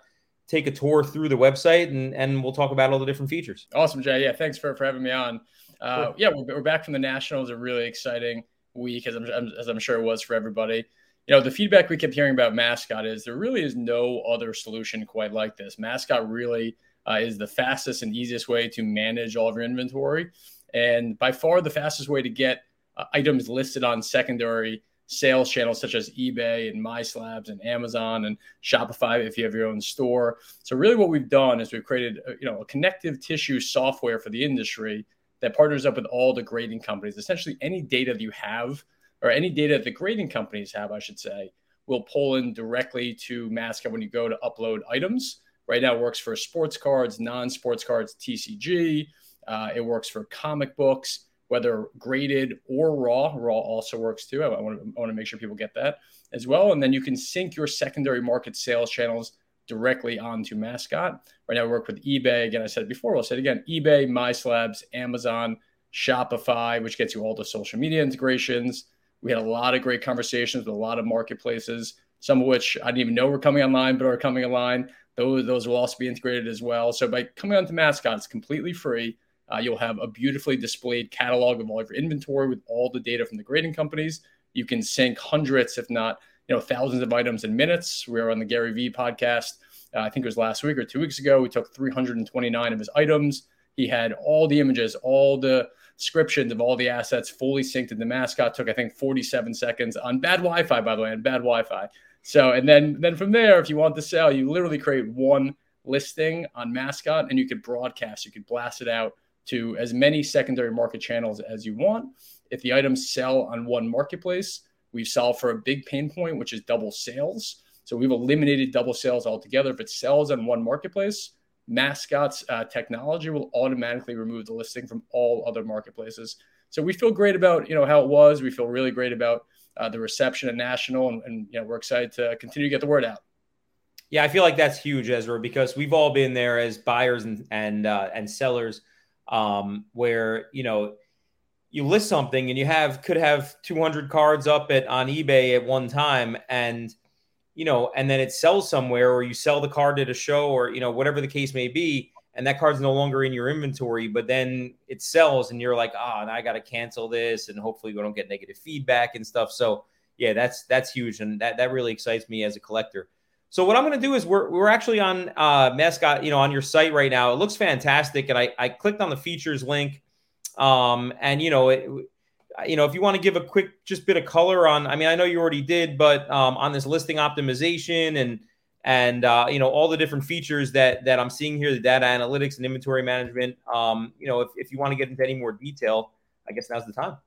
S4: take a tour through the website and, and we'll talk about all the different features.
S5: Awesome, Jay. Yeah, thanks for, for having me on. Uh, yeah, we're, we're back from the Nationals. A really exciting week, as I'm, as I'm sure it was for everybody. You know, the feedback we kept hearing about Mascot is there really is no other solution quite like this. Mascot really uh, is the fastest and easiest way to manage all of your inventory, and by far the fastest way to get uh, items listed on secondary sales channels such as eBay and MySlabs and Amazon and Shopify if you have your own store. So really what we've done is we've created uh, you know a connective tissue software for the industry that partners up with all the grading companies. Essentially any data that you have or any data that the grading companies have, I should say, will pull in directly to Mascot when you go to upload items. Right now it works for sports cards, non-sports cards, TCG. Uh, it works for comic books whether graded or raw. Raw also works too. I want to, I want to make sure people get that as well. And then you can sync your secondary market sales channels directly onto Mascot. Right now, we work with eBay. Again, I said it before, I'll say it again eBay, MySlabs, Amazon, Shopify, which gets you all the social media integrations. We had a lot of great conversations with a lot of marketplaces, some of which I didn't even know were coming online, but are coming online. Those, those will also be integrated as well. So by coming onto Mascot, it's completely free. Uh, you'll have a beautifully displayed catalog of all of your inventory with all the data from the grading companies. You can sync hundreds, if not you know thousands of items in minutes. We were on the Gary Vee podcast. Uh, I think it was last week or two weeks ago. We took 329 of his items. He had all the images, all the descriptions of all the assets fully synced into Mascot. Took I think 47 seconds on bad Wi-Fi, by the way, and bad Wi-Fi. So and then then from there, if you want to sell, you literally create one listing on Mascot, and you could broadcast. You could blast it out to as many secondary market channels as you want. If the items sell on one marketplace, we've solved for a big pain point, which is double sales. So we've eliminated double sales altogether. If it sells on one marketplace, Mascot's uh, technology will automatically remove the listing from all other marketplaces. So we feel great about you know how it was. We feel really great about uh, the reception at National, and, and you know we're excited to continue to get the word out.
S4: Yeah, I feel like that's huge, Ezra, because we've all been there as buyers and and uh, and sellers, um, where you know you list something and you have could have 200 cards up at on eBay at one time, and you know, and then it sells somewhere, or you sell the card at a show, or you know, whatever the case may be, and that card's no longer in your inventory, but then it sells, and you're like, ah, oh, I got to cancel this, and hopefully we don't get negative feedback and stuff. So yeah, that's that's huge, and that that really excites me as a collector. So what I'm going to do is we're we're actually on uh, mascot, you know, on your site right now. It looks fantastic, and I I clicked on the features link, um, and you know it, you know if you want to give a quick just bit of color on, I mean I know you already did, but um, on this listing optimization and and uh, you know all the different features that that I'm seeing here, the data analytics and inventory management. Um, you know if if you want to get into any more detail, I guess now's the time.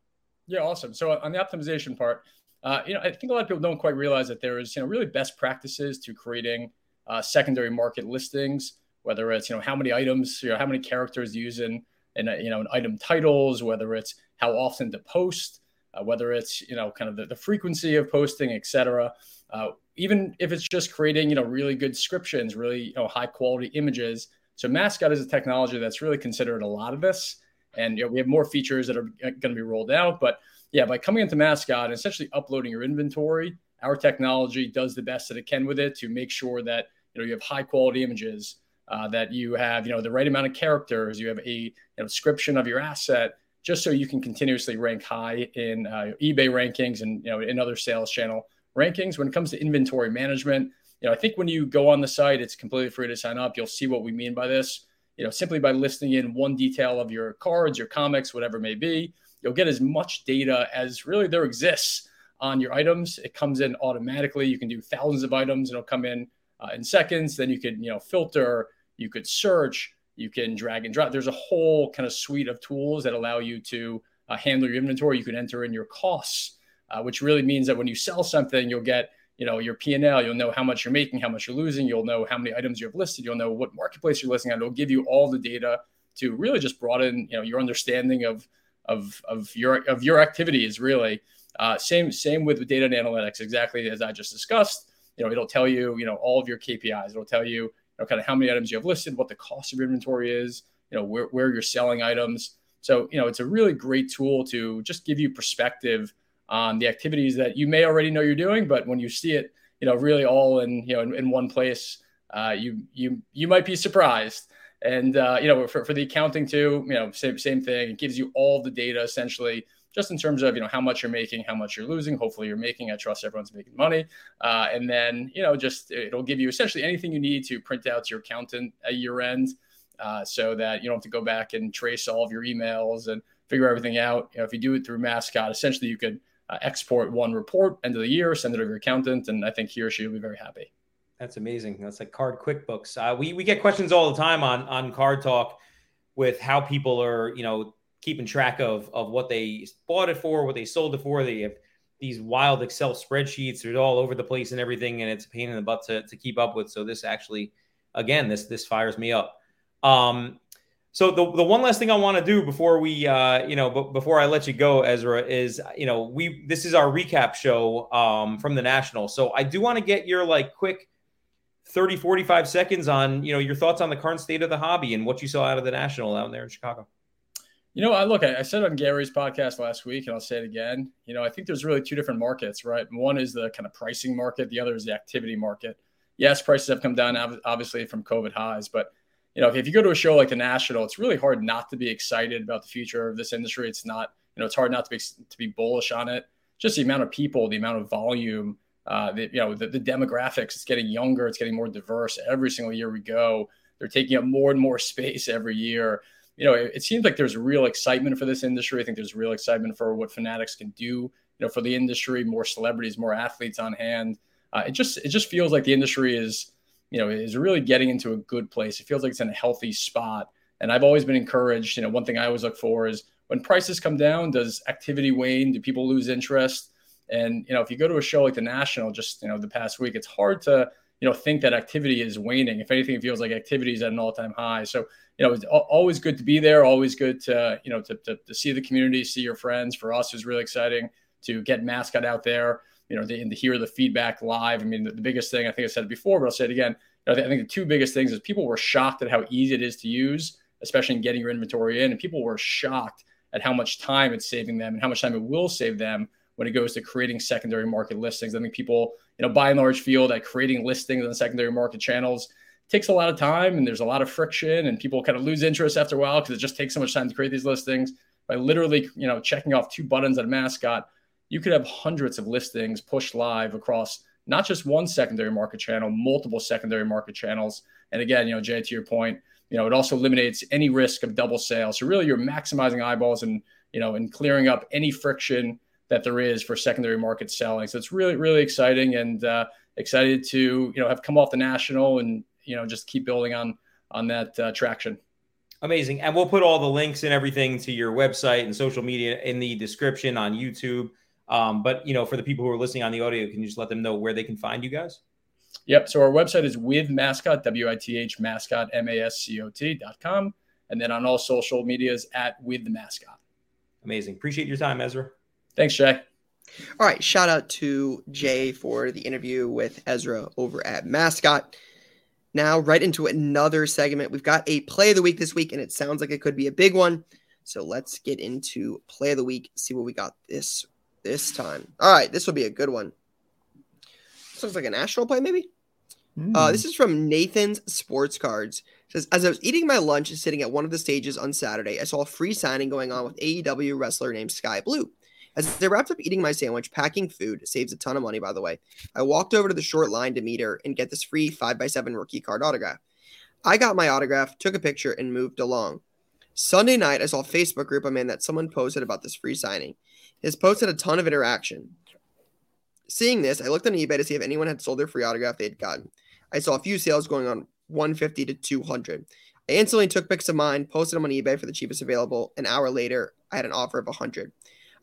S5: Yeah, awesome. So on the optimization part, uh, you know, I think a lot of people don't quite realize that there is, you know, really best practices to creating uh, secondary market listings. Whether it's, you know, how many items, you know, how many characters use in, in you know, in item titles, whether it's how often to post, uh, whether it's, you know, kind of the, the frequency of posting, et cetera. Uh, even if it's just creating, you know, really good descriptions, really, you know, high quality images. So Mascot is a technology that's really considered a lot of this. And you know, we have more features that are going to be rolled out, but yeah, by coming into Mascot and essentially uploading your inventory, our technology does the best that it can with it to make sure that you know you have high quality images, uh, that you have you know the right amount of characters, you have a you know, description of your asset, just so you can continuously rank high in uh, eBay rankings and you know in other sales channel rankings. When it comes to inventory management, you know I think when you go on the site, it's completely free to sign up. You'll see what we mean by this. You know, simply by listing in one detail of your cards, your comics, whatever it may be, you'll get as much data as really there exists on your items. It comes in automatically. You can do thousands of items. And it'll come in uh, in seconds. Then you could, you know, filter. You could search. You can drag and drop. There's a whole kind of suite of tools that allow you to uh, handle your inventory. You can enter in your costs, uh, which really means that when you sell something, you'll get, you know, your P&L. You'll know how much you're making, how much you're losing. You'll know how many items you have listed. You'll know what marketplace you're listing on. It'll give you all the data to really just broaden, you know, your understanding of of of your of your activities really. Uh, same same with data and analytics, exactly as I just discussed. You know, it'll tell you you know all of your KPIs. It'll tell you, you know, kind of how many items you have listed, what the cost of your inventory is, you know, where where you're selling items. So you know, it's a really great tool to just give you perspective on the activities that you may already know you're doing, but when you see it, you know, really all in you know in, in one place, uh, you you you might be surprised. And uh, you know, for, for the accounting too, you know, same same thing. It gives you all the data essentially, just in terms of you know how much you're making, how much you're losing. Hopefully, you're making. I trust everyone's making money. Uh, and then you know, just it'll give you essentially anything you need to print out to your accountant at year end, uh, so that you don't have to go back and trace all of your emails and figure everything out. You know, if you do it through Mascot, essentially you could uh, export one report end of the year, send it to your accountant, and I think he or she will be very happy.
S4: That's amazing. That's like Card QuickBooks. Uh, we we get questions all the time on on Card Talk with how people are you know keeping track of of what they bought it for, what they sold it for. They have these wild Excel spreadsheets. They're all over the place and everything, and it's a pain in the butt to, to keep up with. So this actually, again, this this fires me up. Um, so the the one last thing I want to do before we uh, you know b- before I let you go, Ezra, is you know we this is our recap show um, from the national. So I do want to get your like quick 30, 45 seconds on, you know, your thoughts on the current state of the hobby and what you saw out of the national out there in Chicago.
S5: You know, I look, I said on Gary's podcast last week, and I'll say it again. You know, I think there's really two different markets, right? One is the kind of pricing market, the other is the activity market. Yes, prices have come down obviously from COVID highs, but you know, if you go to a show like the National, it's really hard not to be excited about the future of this industry. It's not, you know, it's hard not to be to be bullish on it. Just the amount of people, the amount of volume, uh, the, you know, the, the demographics, it's getting younger, it's getting more diverse. Every single year we go, they're taking up more and more *laughs* space every year. You know, it, it seems like there's real excitement for this industry. I think there's real excitement for what Fanatics can do, you know, for the industry, more celebrities, more athletes on hand. Uh, it just, it just feels like the industry is, you know, is really getting into a good place. It feels like it's in a healthy spot. And I've always been encouraged. You know, one thing I always look for is when prices come down, does activity wane? Do people lose interest? And you know, if you go to a show like the National, just you know, the past week, it's hard to you know think that activity is waning. If anything, it feels like activity is at an all-time high. So you know, it's always good to be there. Always good to you know to, to, to see the community, see your friends. For us, is really exciting to get mascot out there. You know, and to hear the feedback live. I mean, the, the biggest thing I think I said before, but I'll say it again. You know, I think the two biggest things is people were shocked at how easy it is to use, especially in getting your inventory in, and people were shocked at how much time it's saving them and how much time it will save them when it goes to creating secondary market listings. I think people, you know, by and large feel that creating listings on secondary market channels takes a lot of time and there's a lot of friction and people kind of lose interest after a while because it just takes so much time to create these listings. By literally, you know, checking off two buttons on a mascot, you could have hundreds of listings pushed live across not just one secondary market channel, multiple secondary market channels. And again, you know, Jay, to your point, you know, it also eliminates any risk of double sales. So really, you're maximizing eyeballs and you know, and clearing up any friction that there is for secondary market selling. So it's really, really exciting and uh, excited to you know have come off the national and you know just keep building on on that uh, traction.
S4: Amazing. And we'll put all the links and everything to your website and social media in the description on YouTube. Um, but you know, for the people who are listening on the audio, can you just let them know where they can find you guys?
S5: Yep. So our website is with mascot, W I T H mascot, M A S C O T dot com. And then on all social medias at with the mascot.
S4: Amazing. Appreciate your time, Ezra.
S5: Thanks, Jay.
S1: All right. Shout out to Jay for the interview with Ezra over at Mascot. Now, right into another segment. We've got a play of the week this week, and it sounds like it could be a big one. So let's get into play of the week, see what we got this this time. All right, this will be a good one. This looks like a national play, maybe.
S2: Hmm.
S1: Uh, this is from Nathan's Sports Cards. It says as I was eating my lunch and sitting at one of the stages on Saturday, I saw a free signing going on with AEW wrestler named Skye Blue. As I wrapped up eating my sandwich, packing food saves a ton of money, by the way. I walked over to the short line to meet her and get this free 5x7 rookie card autograph. I got my autograph, took a picture, and moved along. Sunday night, I saw a Facebook group I'm in that someone posted about this free signing. His post had a ton of interaction. Seeing this, I looked on eBay to see if anyone had sold their free autograph they had gotten. I saw a few sales going on 150 to 200. I instantly took pics of mine, posted them on eBay for the cheapest available. An hour later, I had an offer of 100.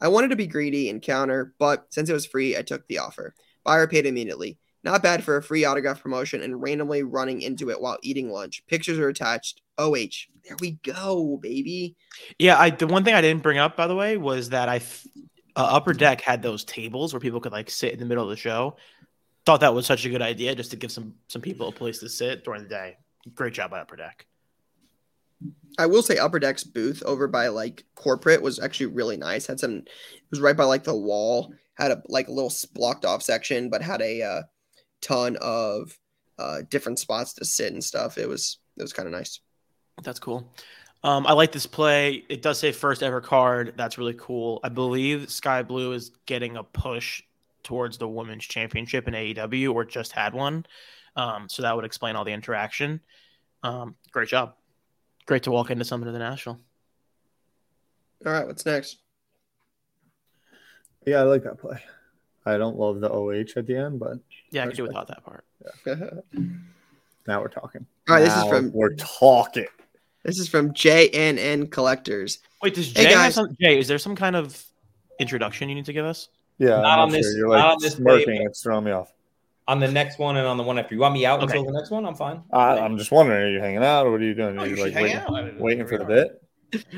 S1: I wanted to be greedy and counter, but since it was free, I took the offer. Buyer paid immediately. Not bad for a free autograph promotion and randomly running into it while eating lunch. Pictures are attached. OH. There we go, baby.
S3: Yeah, I the one thing I didn't bring up by the way was that I uh, Upper Deck had those tables where people could like sit in the middle of the show. Thought that was such a good idea just to give some some people a place to sit during the day. Great job by Upper Deck.
S1: I will say Upper Deck's booth over by like corporate was actually really nice. Had some it was right by like the wall, had a like a little blocked off section, but had a uh, ton of uh, different spots to sit and stuff. It was it was kind of nice.
S3: That's cool. Um, I like this play. It does say first ever card. That's really cool. I believe Skye Blue is getting a push towards the women's championship in AEW or just had one. Um, so that would explain all the interaction. Um, great job. Great to walk into something to the national.
S1: All right, what's next?
S2: Yeah, I like that play. I don't love the OH at the end, but
S3: Yeah, I could do without that part.
S1: All *laughs*
S2: now we're talking.
S1: All right, this is from
S2: we're talking.
S1: this is from JNN Collectors.
S3: Wait, does
S1: Hey,
S3: Jay have
S1: guys.
S3: some? Jay, is there some kind of introduction you need to give us?
S2: Yeah,
S4: Not
S2: I'm
S4: on
S2: not
S4: this-
S2: You're
S4: not
S2: like
S4: on this play,
S2: smirking.
S4: but-
S2: It's throwing me off.
S4: On the next one and on the one after. You want me out
S3: Okay.
S4: until the next one? I'm fine.
S2: I, I'm just wondering, are you hanging out or what are you doing?
S3: Oh,
S2: Are
S3: you
S2: you like waiting,
S3: out.
S2: Waiting for the bit? *sighs*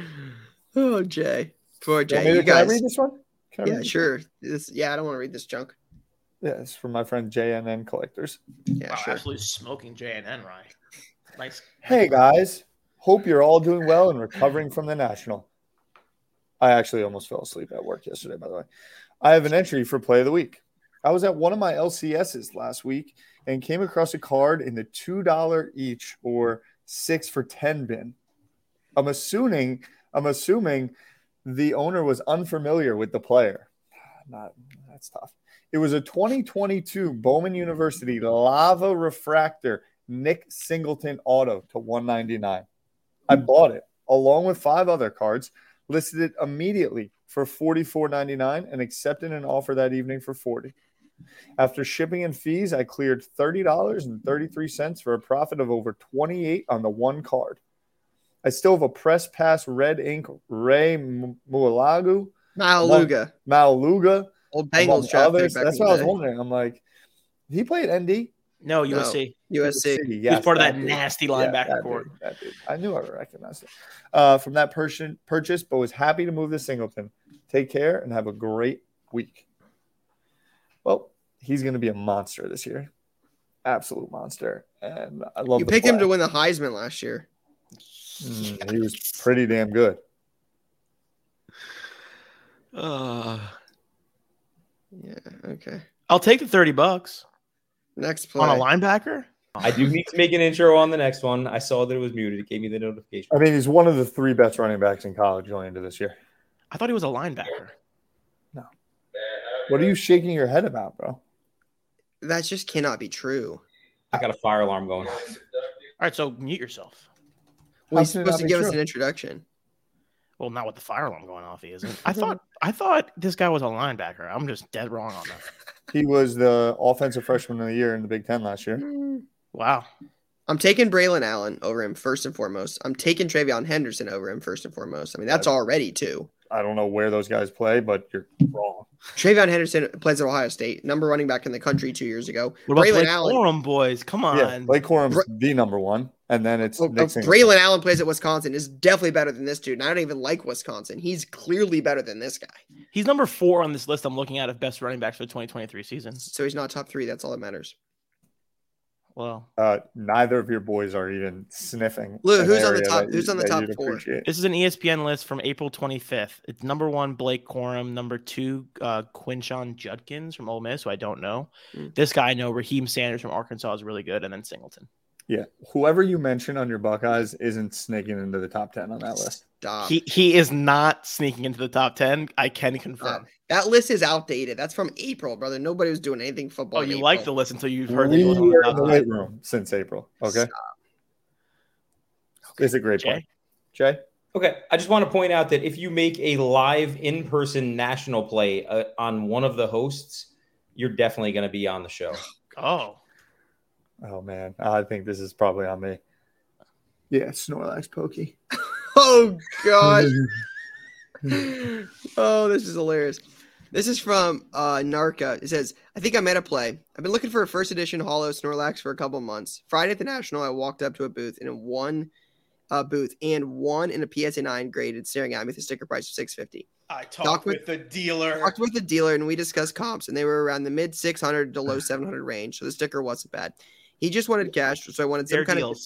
S1: Oh, Jay. Poor Jay.
S2: maybe-
S1: You
S2: can I read this one? Can
S1: Yeah, sure. This yeah, I don't want to read this junk.
S2: one? Yeah, it's from my friend JNN Collectors.
S1: Yeah,
S3: Wow,
S1: sure.
S3: absolutely smoking JNN, and right? Nice.
S2: Hey guys, hope you're all doing well and recovering from the national. I actually almost fell asleep at work yesterday, by the way. I have an entry for play of the week. I was at one of my LCSs last week and came across a card in the $2 each or six for 10 bin. I'm assuming, I'm assuming the owner was unfamiliar with the player. *sighs* Not that's tough. It was a 2022 Bowman University lava refractor Nick Singleton auto to 199. I hmm. bought it along with five other cards, listed it immediately for 44.99 and accepted an offer that evening for 40. After shipping and fees, I cleared $30.33 for a profit of over 28 on the one card. I still have a press pass red ink Ray M- Mualagu,
S1: Malaluga.
S2: Malaluga,
S1: Old Bengals draft
S2: others. That's
S1: in
S2: what I was
S1: the day.
S2: wondering. I'm like, did he play at ND?
S3: No, USC.
S1: USC.
S3: He was part of that
S2: dude.
S3: nasty linebacker
S2: that
S3: core.
S2: dude, that dude. I knew I recognized it uh, from that person purchase, but was happy to move to Singleton. Take care and have a great week. Well, he's going to be a monster this year, absolute monster, and I love.
S1: You
S2: the
S1: picked him to win the Heisman last year.
S2: Mm, he was pretty damn good.
S3: Uh,
S1: Yeah. Okay.
S3: I'll take the 30 bucks
S1: Next play.
S3: on a linebacker.
S4: I do need to make an intro on the next one. I saw that it was muted. It gave me the notification.
S2: I mean, he's one of the three best running backs in college going into this year.
S3: I thought he was a linebacker. No.
S2: What are you shaking your head about, bro?
S1: That just cannot be true.
S4: I got a fire alarm going.
S3: All right, so mute yourself.
S1: Well, he's
S2: How
S1: supposed to
S2: not be
S1: give us an introduction.
S3: Well, not with the fire alarm going off. He isn't. *laughs* I thought. I thought this guy was a linebacker. I'm just dead wrong on that.
S2: He was the offensive freshman of the year in the Big Ten last year.
S3: Wow.
S1: I'm taking Braylon Allen over him first and foremost. I'm taking TreVeyon Henderson over him first and foremost. I mean, that's already two.
S2: I don't know where those guys play, but you're wrong.
S1: TreVeyon Henderson plays at Ohio State, number running back in the country two years ago.
S3: What about
S1: Braylon
S3: Blake
S1: Allen.
S3: Corum, boys? Come on.
S2: Yeah, Blake Corum's
S1: Bra-
S2: the number one, and then it's
S1: Oh,
S2: Nick
S1: oh, Braylon Allen plays at Wisconsin is definitely better than this dude. And I don't even like Wisconsin. He's clearly better than this guy.
S3: He's number four on this list I'm looking at of best running backs for the 2023 season.
S1: So he's not top three. That's all that matters.
S3: Well,
S2: Uh, neither of your boys are even sniffing.
S1: Lou,
S2: an
S1: who's on the top-
S2: that
S1: who's on the top four?
S2: appreciate.
S3: this is an ESPN list from April 25th. It's number one, Blake Corum. Number two, uh, Quinshon Judkins from Ole Miss, who I don't know.
S1: Mm.
S3: This guy I know. Raheim Sanders from Arkansas is really good. And then Singleton.
S2: Yeah, whoever you mention on your Buckeyes isn't sneaking into the top ten on that list.
S1: Stop.
S3: He he is not sneaking into the top 10. I can confirm.
S1: that list is outdated. That's from April, brother. Nobody was doing anything football.
S3: oh, you
S1: April.
S3: like the list until you've heard that
S2: We
S3: he wasn't on
S2: were
S3: the
S2: in the
S3: top
S2: weight room since April. Okay,
S1: Stop.
S2: it's a great
S3: Jay?
S2: point. Jay,
S4: Okay, I just want to point out that if you make a live in-person national play uh, on one of the hosts, you're definitely going to be on the show.
S3: Oh,
S2: oh man, I think this is probably on me. Yeah, Snorlax Pokey. *laughs*
S1: Oh god. *laughs* oh, this is hilarious. This is from uh Narca. It says, I think I made a play. I've been looking for a first edition holo Snorlax for a couple months. Friday at the National, I walked up to a booth and in one uh, booth and one in a PSA 9 graded staring at me with a sticker price of 650
S6: I
S1: Talk
S6: talked
S1: with-
S6: with, the dealer.
S1: Talked with the dealer and we discussed comps, and they were around the mid 600 to low 700 range. So the sticker wasn't bad. He just wanted cash, so I wanted some
S3: fair
S1: kind of.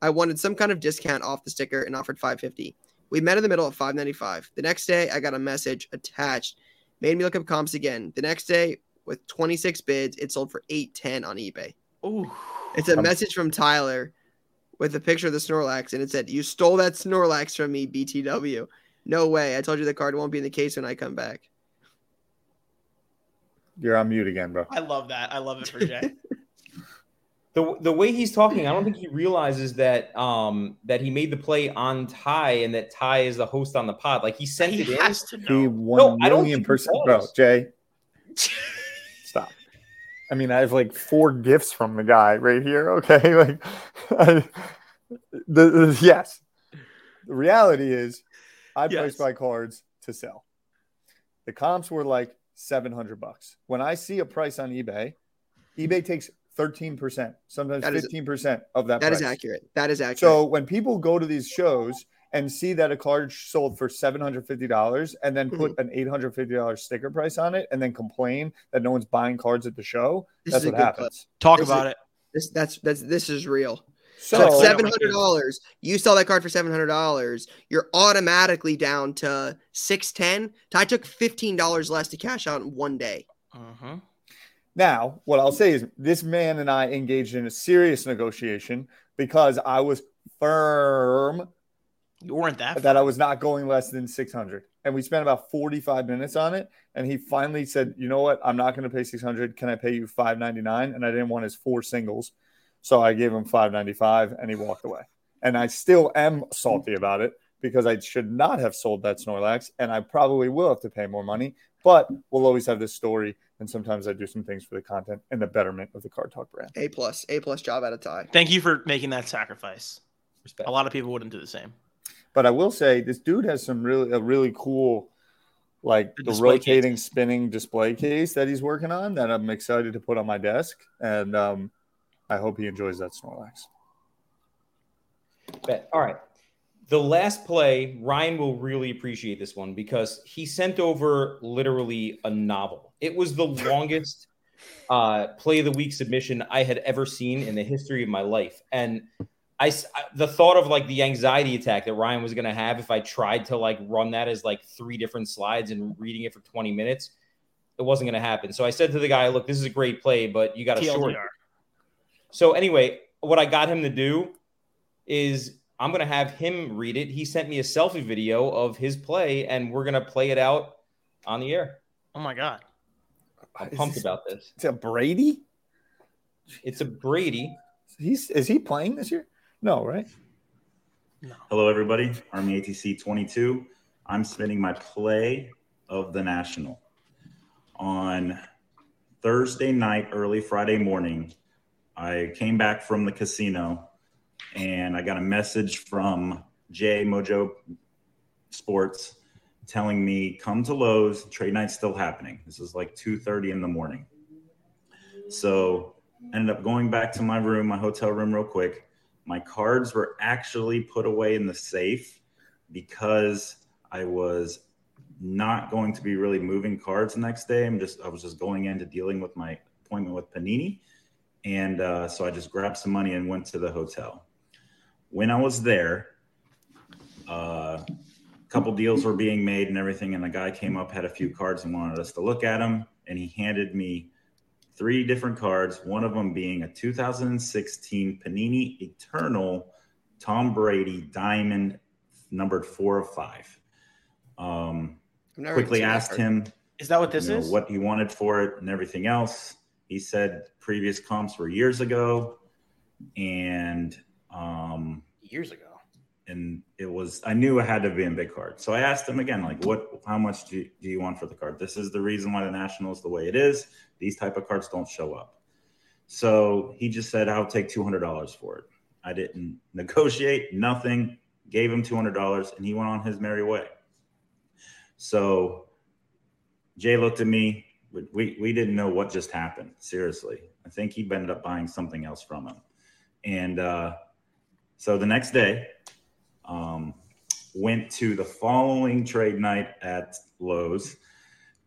S1: I wanted some kind of discount off the sticker and offered 550. We met in the middle at 595. The next day, I got a message attached, made me look up comps again. The next day, with 26 bids, it sold for 810 on eBay.
S3: Ooh.
S1: It's a
S2: Um,
S1: message from Tyler with a picture of the Snorlax, and it said, "You stole that Snorlax from me, BTW." No way! I told you the card won't be in the case when I come back.
S2: You're on mute again, bro.
S3: I love that. I love it for Jay. *laughs*
S4: the The way he's talking, I don't think he realizes that um that he made the play on Ty and that Ty is the host on the pod. Like he sent
S3: he
S4: it in.
S3: has to
S2: He
S3: know.
S2: one
S4: No, I don't
S2: million
S4: think he
S2: percent, bro. Jay, *laughs* stop. I mean, I have like four gifts from the guy right here. Okay, *laughs* like, I, the, the- yes. The reality is, I
S3: Yes.
S2: place my cards to sell. The comps were like seven hundred bucks. When I see a price on eBay, eBay takes thirteen percent, sometimes
S1: That is-
S2: fifteen percent of that.
S1: That
S2: price.
S1: is accurate. That is accurate.
S2: So when people go to these shows and see that a card sold for seven hundred fifty dollars, and then put
S1: Mm-hmm.
S2: an eight hundred fifty dollars sticker price on it, and then complain that no one's buying cards at the show,
S1: This
S2: that's what
S1: good
S2: happens.
S3: Talk
S1: This
S3: about
S1: is-
S3: it.
S1: this that's that's this is real.
S2: So,
S1: So
S3: Clean up
S1: seven
S3: my
S1: hundred dollars. You sell that card for seven hundred dollars. You're automatically down to six ten. I took fifteen dollars less to cash out in one day.
S3: Mhm.
S2: Now, what I'll say is, this man and I engaged in a serious negotiation because I was firm
S3: You weren't that.
S2: that I was not going less than 600. And we spent about 45 minutes on it. And he finally said, you know what? I'm not going to pay 600. Can I pay you 599? And I didn't want his four singles. So I gave him 595 and he walked away. And I still am salty about it because I should not have sold that Snorlax. And I probably will have to pay more money. But we'll always have this story. And sometimes I do some things for the content and the betterment of the Card Talk brand.
S1: A plus, A plus job out of Ty.
S3: Thank you for making that sacrifice.
S4: Respect.
S3: A lot of people wouldn't do the same.
S2: But I will say this dude has some really a really cool like
S3: The
S2: the,
S3: display
S2: rotating spinning display case that he's working on that I'm excited to put on my desk and um I hope he enjoys that Snorlax.
S4: Bet. All right. The last play, Ryan will really appreciate this one because he sent over literally a novel. It was the *laughs* longest uh, play of the week submission I had ever seen in the history of my life. And I, the thought of like the anxiety attack that Ryan was going to have if I tried to like run that as like three different slides and reading it for 20 minutes, it wasn't going to happen. So I said to the guy, look, this is a great play, but you got to short So anyway, what I got him to do is I'm gonna have him read it. He sent me a selfie video of his play, and we're gonna play it out on the air.
S3: Oh my god.
S4: I'm
S2: Is
S4: pumped
S2: this-
S4: about this.
S2: It's a Brady?
S4: It's a Brady.
S2: He's is he playing this year? No, right? No.
S6: Hello, everybody. Army ATC 22. I'm spinning my play of the National. On Thursday night, early Friday morning, I came back from the casino and I got a message from Jay Mojo Sports telling me come to Lowe's, trade night's still happening. This is like 2:30 in the morning. So ended up going back to my room, my hotel room real quick. My cards were actually put away in the safe because I was not going to be really moving cards the next day. I'm just I was just going into dealing with my appointment with Panini, and uh, so I just grabbed some money and went to the hotel. When I was there, uh, a couple deals were being made and everything, and the guy came up, had a few cards, and wanted us to look at them, and he handed me three different cards. One of them being a 2016 Panini Eternal Tom Brady Diamond, numbered four of five. Um,
S1: I've never
S6: quickly asked him
S3: Is that what this
S6: you know,
S3: is?
S6: what he wanted for it and everything else. He said previous comps were years ago, and um,
S3: Years ago.
S6: and it was I knew it had to be in big card. So I asked him again, like, what? How much do you, do you want for the card? This is the reason why the national is the way it is. These type of cards don't show up. So he just said, I'll take two hundred dollars for it. I didn't *laughs* negotiate, nothing. Gave him two hundred dollars, and he went on his merry way. So Jay looked at me. We, we, we didn't know what just happened. Seriously, I think he ended up buying something else from him. And uh, so the next day, um, went to the following trade night at Lowe's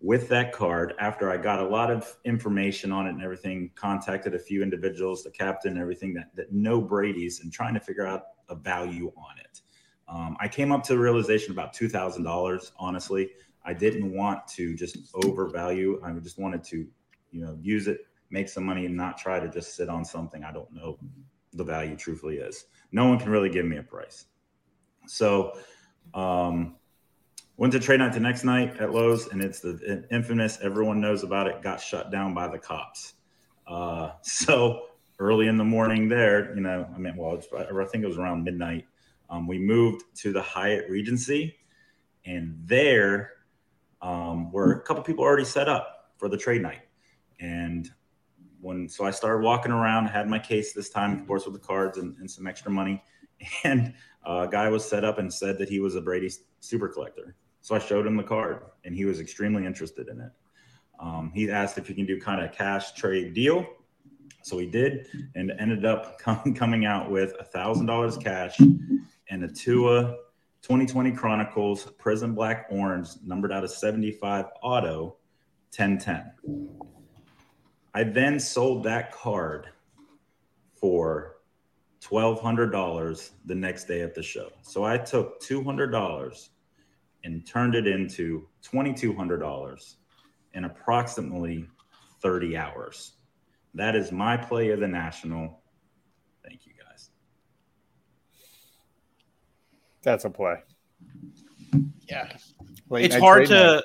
S6: with that card after I got a lot of information on it and everything. Contacted a few individuals, the captain, everything that that know Brady's, and trying to figure out a value on it. Um, I came up to the realization about two thousand dollars. Honestly, I didn't want to just overvalue. I just wanted to, you know, use it, make some money, and not try to just sit on something I don't know the value truthfully is. No one can really give me a price. So, um, went to trade night the next night at Lowe's, and it's the infamous. Everyone knows about it. Got shut down by the cops. Uh, *laughs* so early in the morning, there, you know, I mean, well, I think it was around midnight. Um, we moved to the Hyatt Regency, and there um, were a couple people already set up for the trade night. And when so I started walking around, had my case this time, of course, with the cards and, and some extra money. *laughs* And uh, a guy was set up and said that he was a Brady super collector. So I showed him the card, and he was extremely interested in it. Um, he asked if he can do kind of a cash trade deal. So he did, and ended up *laughs* com- coming out with a thousand dollars cash and a Tua 2020 Chronicles Prism Black Orange, numbered out of 75 auto 1010. I then sold that card for $1,200 the next day at the show. So I took $200 and turned it into $2,200 in approximately 30 hours. That is my play of the national. Thank you guys.
S2: That's a play.
S3: Yeah.
S2: Late
S3: it's hard
S2: trade night.
S3: to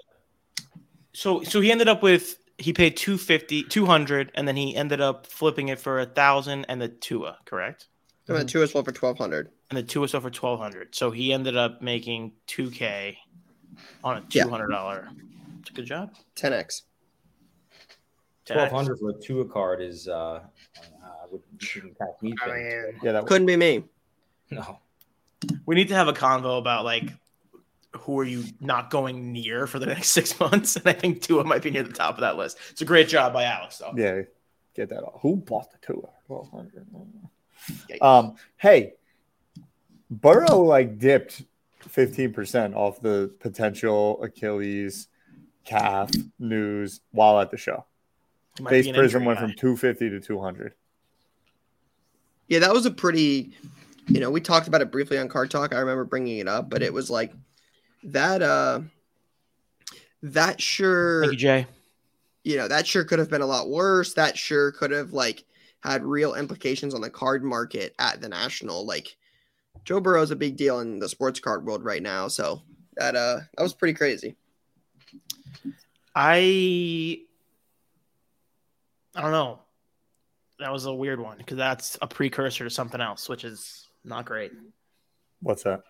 S3: so so he ended up with he paid 250 200 and then he ended up flipping it for a thousand and the Tua, correct?
S1: I'm at two as for twelve hundred.
S3: And the Tua sold for 1200. So he ended up making 2k on a $200. It's a good job.
S1: Ten X.
S4: Twelve hundred for a Tua card is uh, I would you shouldn't me. paying
S2: Yeah, that
S1: Couldn't be me.
S4: No.
S3: We need to have a convo about like who are you not going near for the next *laughs* six months? And I think Tua might be near the top of that list. It's a great job by Alex, though.
S2: yeah, get that off. Who bought the Tua? Twelve hundred. Um, hey, Burrow like dipped fifteen percent off the potential Achilles calf news while at the show.
S3: He might be
S2: Base
S3: an
S2: Prism went
S3: guy.
S2: from two fifty to two hundred.
S1: Yeah, that was a pretty. You know, we talked about it briefly on Card Talk. I remember bringing it up, but it was like that. uh That sure.
S3: Thank you, Jay.
S1: you know that sure could have been a lot worse that sure could have like had real implications on the card market at the national like joe burrow's a big deal in the sports card world right now so that uh that was pretty crazy
S3: I I don't know. that was a weird one because that's a precursor to something else, which is not great.
S2: What's that?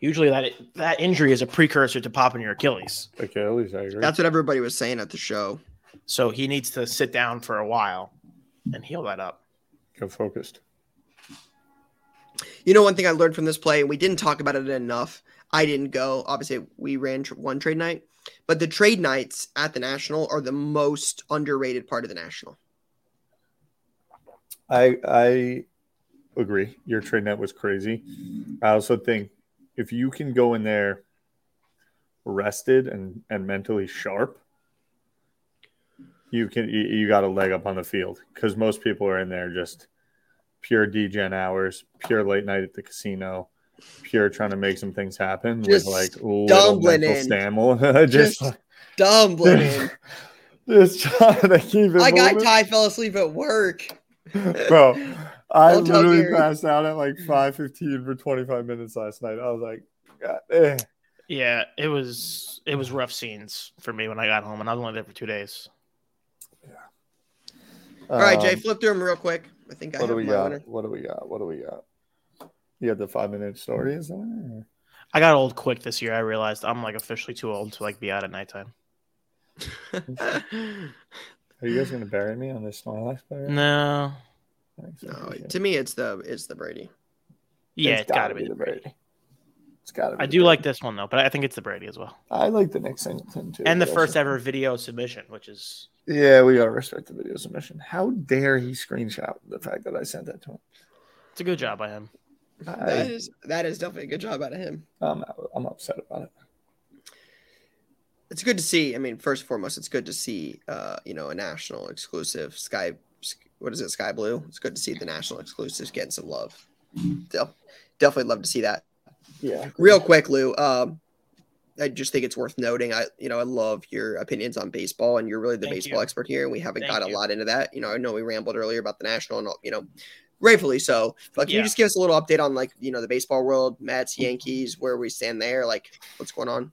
S3: Usually, that that injury is a precursor to popping your Achilles.
S2: Achilles, I agree.
S1: That's what everybody was saying at the show.
S3: So he needs to sit down for a while and heal that up.
S2: Go focused.
S1: You know, one thing I learned from this play, and we didn't talk about it enough. I didn't go. Obviously, we ran one trade night, but the trade nights at the National are the most underrated part of the National.
S2: I I agree. Your trade net was crazy. I also think if you can go in there rested and and mentally sharp, you can you, you got a leg up on the field because most people are in there just pure degen hours, pure late night at the casino, pure trying to make some things happen
S1: Just
S2: with like little
S1: stumbling
S2: mental
S1: in.
S2: stamina. *laughs* just
S1: Just Dumbling in. *laughs*
S2: just trying to keep it
S1: guy
S2: moving.
S1: Ty fell asleep at work. *laughs*
S2: Bro, I
S1: Don't
S2: literally
S1: Gary.
S2: passed out at like five fifteen for twenty five minutes last night. I was like, God, eh.
S3: Yeah, it was it was rough scenes for me when I got home, and I was only there for two days. Yeah.
S1: All right, Jay,
S2: Um,
S1: flip through them real quick. I think I
S2: what
S1: have
S2: do we
S1: my
S2: got?
S1: winner.
S2: What do we got? What do we got? You had the five minute story, is that it?
S3: I got old quick this year. I realized I'm like officially too old to like be out at nighttime. *laughs*
S2: Are you guys gonna bury me on this Snorlax player?
S3: No,
S2: Thanks,
S1: no,
S2: appreciate it.
S1: to me, it's the it's the Brady.
S3: yeah, it's gotta, be the Brady.
S2: It's gotta. Be
S3: I do
S2: Brady.
S3: like this one though, but I think it's the Brady as well,
S2: I like the Nick Singleton too.
S3: and the
S2: but
S3: first
S2: also-
S3: ever video submission, which is
S2: Yeah, we gotta respect the video submission. How dare he screenshot the fact that I sent that to him?
S3: it's a good job by him.
S1: That
S2: I,
S1: is that is definitely a good job out of him.
S2: I'm, I'm upset about it.
S1: It's good to see. I mean, first and foremost, it's good to see uh, you know, a national exclusive Skye what is it, Skye Blue? It's good to see the national exclusives getting some love. Del- definitely love to see that.
S2: Yeah.
S1: Real quick, Lou. Um, I just think it's worth noting. I, you know, I love your opinions on baseball, and you're really the
S3: Thank
S1: baseball
S3: you.
S1: expert here. And we haven't
S3: Thank
S1: got a lot into that. You know, I know we rambled earlier about the national, and all- you know, rightfully so. But can
S3: Yeah.
S1: you just give us a little update on like you know the baseball world, Mets, Yankees, where we stand there, like what's going on?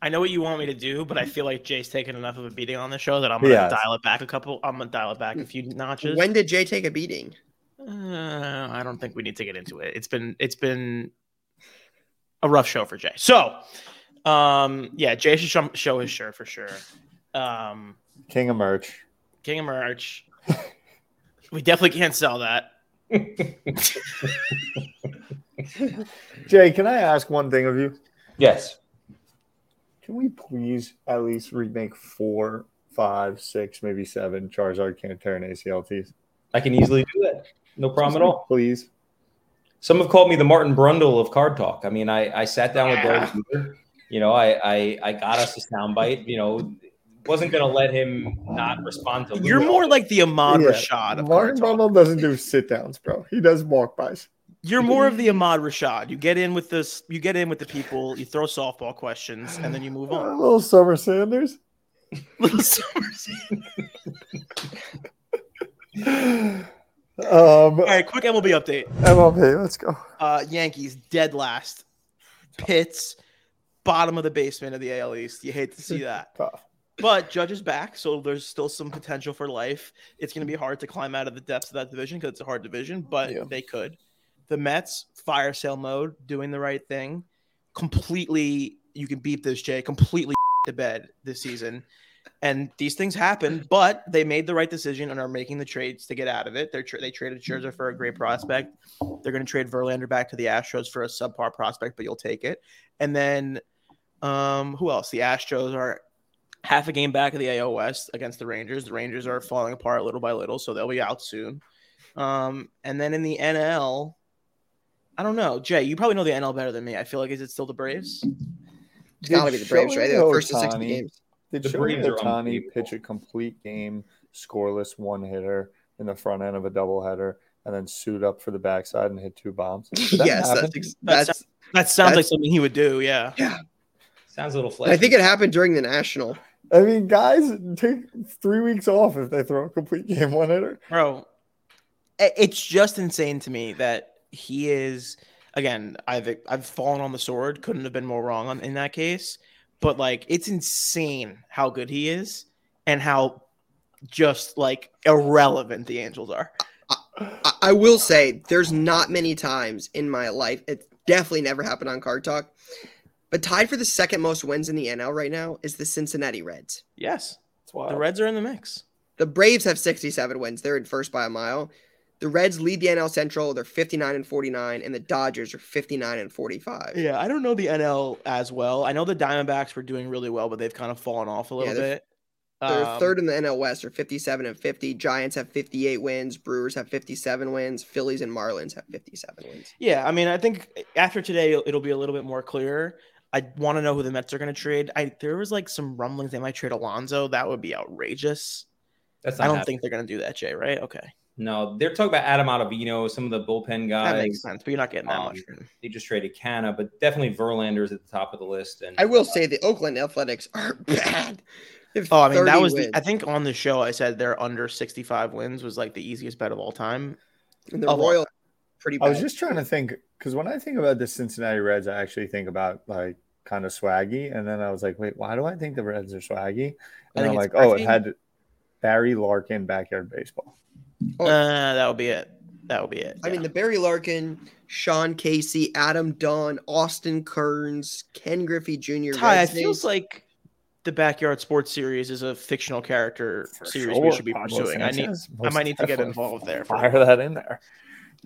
S3: I know what you want me to do, but I feel like Jay's taken enough of a beating on the show that I'm gonna
S2: Yes.
S3: dial it back a couple. I'm gonna dial it back a few notches.
S1: When did Jay take a beating?
S3: Uh, I don't think we need to get into it. It's been it's been a rough show for Jay. So, um, yeah, Jay should show, show his shirt for sure. Um,
S2: King of merch.
S3: King of merch. we definitely can't sell that. *laughs*
S2: Jay, can I ask one thing of you?
S4: Yes.
S2: Can we please at least remake four, five, six, maybe seven Charizard Canter and ACLTs?
S4: I can easily do that. No problem at all.
S2: Please.
S4: Some have called me the Martin Brundle of card talk. I mean, I, I sat down with
S3: Yeah.
S4: Brody Hoover. You know, I, I I got us a soundbite. You know, wasn't gonna let him not respond to.
S3: You're more like the Ahmad
S2: Yeah,
S3: Rashad of
S2: Martin Brundle doesn't do sit downs, bro. He does walk bys.
S3: You're more of the *laughs* Ahmad Rashad. You get in with this. You get in with the people. You throw softball questions, and then you move
S2: A
S3: on.
S2: little Summer Sanders. *laughs* *laughs* um,
S3: All right, quick MLB update.
S2: MLB, let's go.
S3: Uh, Yankees dead last. Pits bottom of the basement of the AL East. You hate to see that.
S2: Tough.
S3: But Judge is back, so there's still some potential for life. It's going to be hard to climb out of the depths of that division because it's a hard division, but
S2: Yeah.
S3: they could. The Mets, fire sale mode, doing the right thing. Completely, you can beat this, Jay, completely *laughs* to bed this season. And these things happen, but they made the right decision and are making the trades to get out of it. They're tra- they traded Scherzer for a great prospect. They're going to trade Verlander back to the Astros for a subpar prospect, but you'll take it. And then, um, who else? The Astros are half a game back of the AL West against the Rangers. The Rangers are falling apart little by little, so they'll be out soon. Um, and then in the NL, I don't know, Jay. You probably know the NL better than me. I feel like is it still the Braves?
S1: It's got to be the Braves, right? The first to sixty games.
S2: Did
S4: The
S2: Shohei
S4: Braves are
S2: Ohtani pitch a complete game, scoreless one hitter in the front end of a doubleheader, and then suit up for the backside and hit two bombs? That
S1: yes,
S2: happen?
S1: that's, ex-
S3: That's-
S1: that's.
S3: That sounds like something he would do. Yeah.
S4: Yeah, sounds a little flashy.
S1: I think it happened during the national.
S2: I mean, guys take three weeks off if they throw a complete *laughs* game one hitter.
S3: bro it's just insane to me that he is again i've i've fallen on the sword couldn't have been more wrong on, in that case but like it's insane how good he is and how just like irrelevant the Angels are.
S1: I, I will say there's not many times in my life. It definitely never happened on Card Talk. But tied for the second most wins in the NL right now is the Cincinnati Reds.
S3: Yes,
S2: That's wild.
S3: the Reds are in the mix.
S1: The Braves have 67 wins. They're in first by a mile. The Reds lead the NL Central. They're 59 and 49, and the Dodgers are 59 and 45.
S3: Yeah, I don't know the NL as well. I know the Diamondbacks were doing really well, but they've kind of fallen off a little
S1: Yeah, they're-
S3: bit.
S1: They're
S3: Um,
S1: third in the NL West. They're 57 and 50. Giants have 58 wins. Brewers have 57 wins. Phillies and Marlins have 57 wins.
S3: Yeah, I mean, I think after today it'll be a little bit more clear. I want to know who the Mets are going to trade. I there was like some rumblings they might trade Alonso. That would be outrageous.
S4: That's
S3: I don't
S4: happening.
S3: think they're going to do that, Jay. Right? Okay,
S4: No, they're talking about Adam Ottavino, some of the bullpen guys.
S3: that
S4: guys.
S3: makes sense. But you're not getting that
S4: Um,
S3: much. for.
S4: They just traded Canha, but definitely Verlander's at the top of the list. And
S1: I will say the Oakland Athletics are *laughs* bad. They
S3: Oh, I mean, that was the. I think on the show I said they're under 65 wins was like the easiest bet of all time.
S1: and the
S3: of all
S1: Royals pretty bad.
S2: I was just trying to think because when I think about the Cincinnati Reds, I actually think about like kind of swaggy, and then I was like, wait, why do I think the Reds are swaggy? And I'm like, oh, it had Barry Larkin backyard baseball.
S1: Oh.
S3: Uh, that'll be it. That'll be it.
S1: I mean, the Barry Larkin, Sean Casey, Adam Dunn, Austin Kearns, Ken Griffey Jr.
S3: Ty,
S1: Reds
S3: it feels like the Backyard Sports Series is a fictional character
S2: For
S3: series
S2: sure,
S3: we should be
S2: Pablo
S3: pursuing. I need,
S2: Sanchez,
S3: I might need to get involved there. for-
S2: Fire that in there.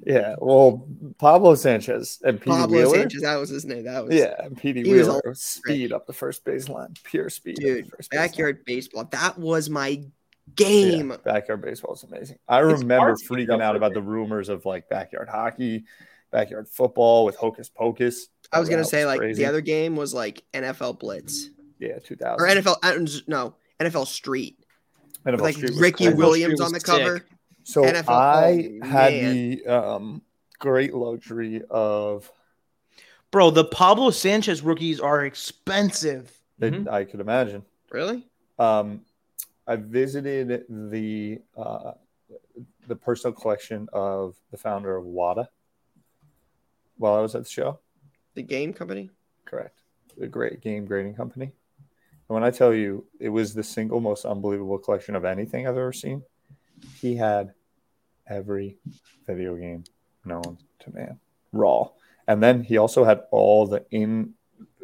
S2: Yeah, well, Pablo Sanchez and Petey
S1: Pablo
S2: Wheeler.
S1: Sanchez. That was his name. That was
S2: Yeah, and Petey
S1: He was
S2: Wheeler
S1: all-
S2: speed up the first baseline, pure speed. up the
S1: dude.
S2: first baseline.
S1: Backyard baseball. That was my
S2: Yeah,
S1: game.
S2: backyard baseball is amazing. I
S4: It's
S2: remember
S4: hard to keep
S2: freaking out about the rumors of like backyard hockey, backyard football with Hocus Pocus.
S1: I was gonna
S2: was
S1: say like
S2: crazy.
S1: the other game was like NFL Blitz
S2: yeah, two thousand or
S1: NFL. uh, No, NFL Street.
S2: NFL
S1: With, like
S2: Street
S1: Ricky
S2: crazy.
S1: Williams on the cover.
S3: sick.
S2: So
S1: NFL
S2: I
S1: oh,
S2: had
S1: man.
S2: the um, great luxury of
S3: Bro, the Pablo Sanchez rookies are expensive.
S2: that
S4: Mhm.
S2: I could imagine.
S1: Really?
S2: Um, I visited the uh, the personal collection of the founder of Wata while I was at the show.
S1: The game company.
S2: Correct. The great game grading company. And when I tell you it was the single most unbelievable collection of anything I've ever seen, he had every video game known to man raw. And then he also had all the in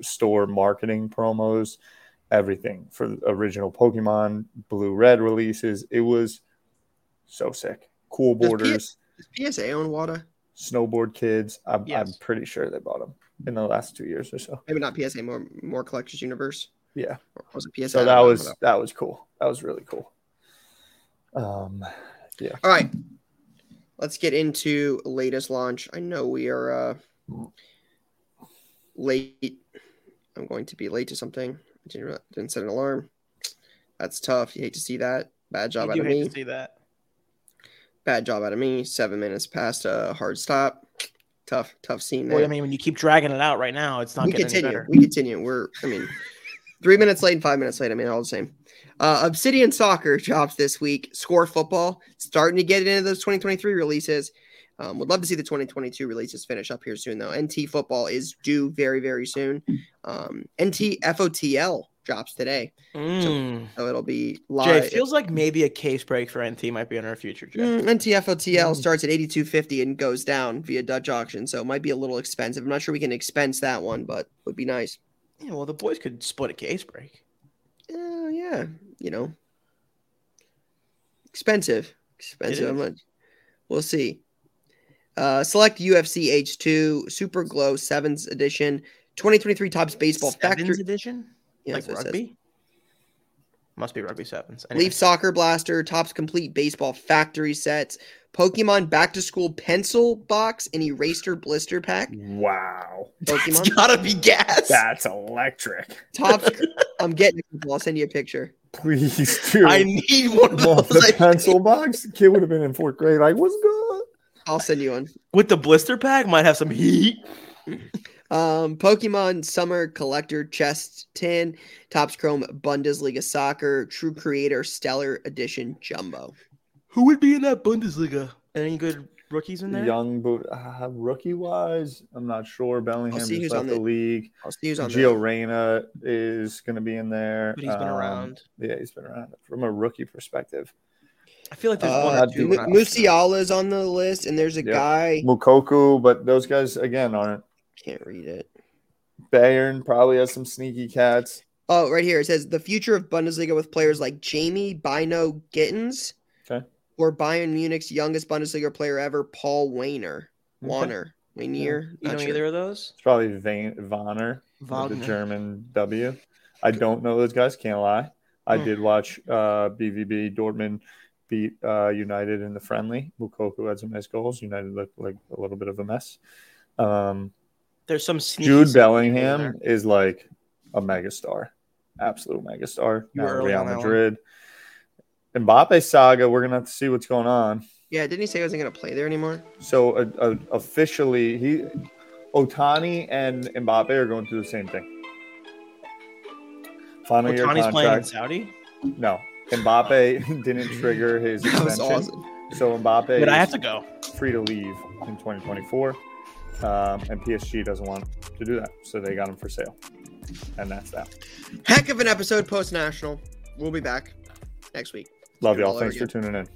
S2: store marketing promos, everything for the original Pokemon Blue Red releases. It was so sick. Cool
S1: Does P-
S2: borders,
S1: Does PSA own Wata?
S2: snowboard kids. I'm, I'm pretty sure they bought them in the last two years or so.
S1: Maybe not PSA. More more Collectors Universe.
S2: Yeah.
S1: Or was it PSA?
S2: So that was that was cool. That was really cool. Um, yeah.
S1: All right. Let's get into latest launch. I know we are uh late. I'm going to be late to something. Didn't, didn't set an alarm. That's tough. You hate to see that. Bad job
S3: I
S1: out of
S3: hate
S1: me.
S3: to see that.
S1: Bad job out of me. Seven minutes past a hard stop. Tough, tough scene there.
S3: Well, I mean, when you keep dragging it out right now, it's not
S1: we
S3: getting any
S1: continue.
S3: better.
S1: We continue. We're, I mean, three minutes late and five minutes late. I mean, all the same. Uh, Obsidian Soccer drops this week. Score Football starting to get into those 2023 releases. Um, would love to see the 2022 releases finish up here soon, though. NT Football is due very, very soon. Um, NT FOTL drops today,
S3: Mm.
S1: so it'll be
S3: Jay,
S1: live.
S3: it feels like maybe a case break for NT might be in our future, Jay.
S1: Mm, NTFOTL
S3: Mm.
S1: starts at 82.50 and goes down via Dutch auction, so it might be a little expensive. I'm not sure we can expense that one, but it would be nice.
S3: Yeah, well, the boys could split a case break.
S1: Uh, yeah, you know, expensive, expensive. We'll see. Uh, select UFC H2 Super Glow Sevens Edition 2023 Topps Baseball
S3: Sevens
S1: Factory.
S3: edition,
S1: Yeah,
S3: like
S1: that's what it says.
S3: rugby. Must be rugby sevens. Anyway.
S1: Leaf Soccer Blaster Topps Complete Baseball Factory Sets. Pokemon Back to School Pencil Box and Eraser Blister Pack.
S2: Wow.
S3: It's
S1: Pokemon
S3: gotta be gas.
S2: That's electric.
S1: Tops. *laughs* I'm getting it. I'll send you a picture.
S2: Please do.
S3: I need one of
S2: Well,
S3: those.
S2: the pencil box. Kid would have been in fourth grade. Like, what's good?
S1: I'll send you one.
S3: With the blister pack, might have some heat.
S1: Um, Pokemon Summer Collector Chest Tin, Topps Chrome Bundesliga Soccer, True Creator Stellar Edition Jumbo.
S3: Who would be in that Bundesliga? Any good rookies in there?
S2: young, but uh, rookie wise, I'm not sure. Bellingham
S1: see
S2: just left
S1: on
S2: the,
S1: the-
S2: league.
S1: I'll see who's on
S2: Gio
S1: there.
S2: Reyna is going to be in there.
S3: But he's been
S2: Um,
S3: around.
S2: Yeah, he's been around from a rookie perspective.
S3: I feel like there's one
S1: Uh,
S3: or two.
S1: Mu-
S3: not-
S1: Musiala's on the list, and there's a
S2: Yep.
S1: guy
S2: Moukoko, but those guys again aren't.
S1: can't read it.
S2: Bayern probably has some sneaky cats.
S1: Oh, right here it says the future of Bundesliga with players like Jamie Bino Gittens,
S2: Okay.
S1: or Bayern Munich's youngest Bundesliga player ever, Paul Weiner.
S2: Okay.
S1: Warner, Wainier.
S3: You know
S1: sure.
S3: either of those?
S2: It's probably Vane, Vonner, with the German W. I don't know those guys. Can't lie. I
S3: Hmm.
S2: did watch uh, BVB Dortmund beat uh, United in the friendly. Moukoko had some nice goals. United looked like a little bit of a mess. Um,
S3: There's some sneaky
S2: Jude Bellingham
S3: there.
S2: is like a megastar, absolute megastar.
S3: You
S2: Now Real
S3: on one.
S2: Madrid. Mbappe saga, we're gonna have to see what's going on.
S1: Yeah, didn't he say he wasn't going to play there anymore?
S2: So uh, uh, officially, he Ohtani and Mbappe are going through the same thing. Final year
S3: Ohtani's playing in
S2: contract.
S3: Saudi.
S2: No, Mbappe *laughs* didn't trigger his
S1: That was
S2: extension,
S1: awesome.
S2: so Mbappe
S3: But I have to go.
S2: free to leave in 2024, um, and PSG doesn't want to do that, so they got him for sale, and that's that.
S1: Heck of an episode post national. We'll be back next week.
S2: Love
S1: Do it
S2: y'all.
S1: all over
S2: Thanks for tuning in.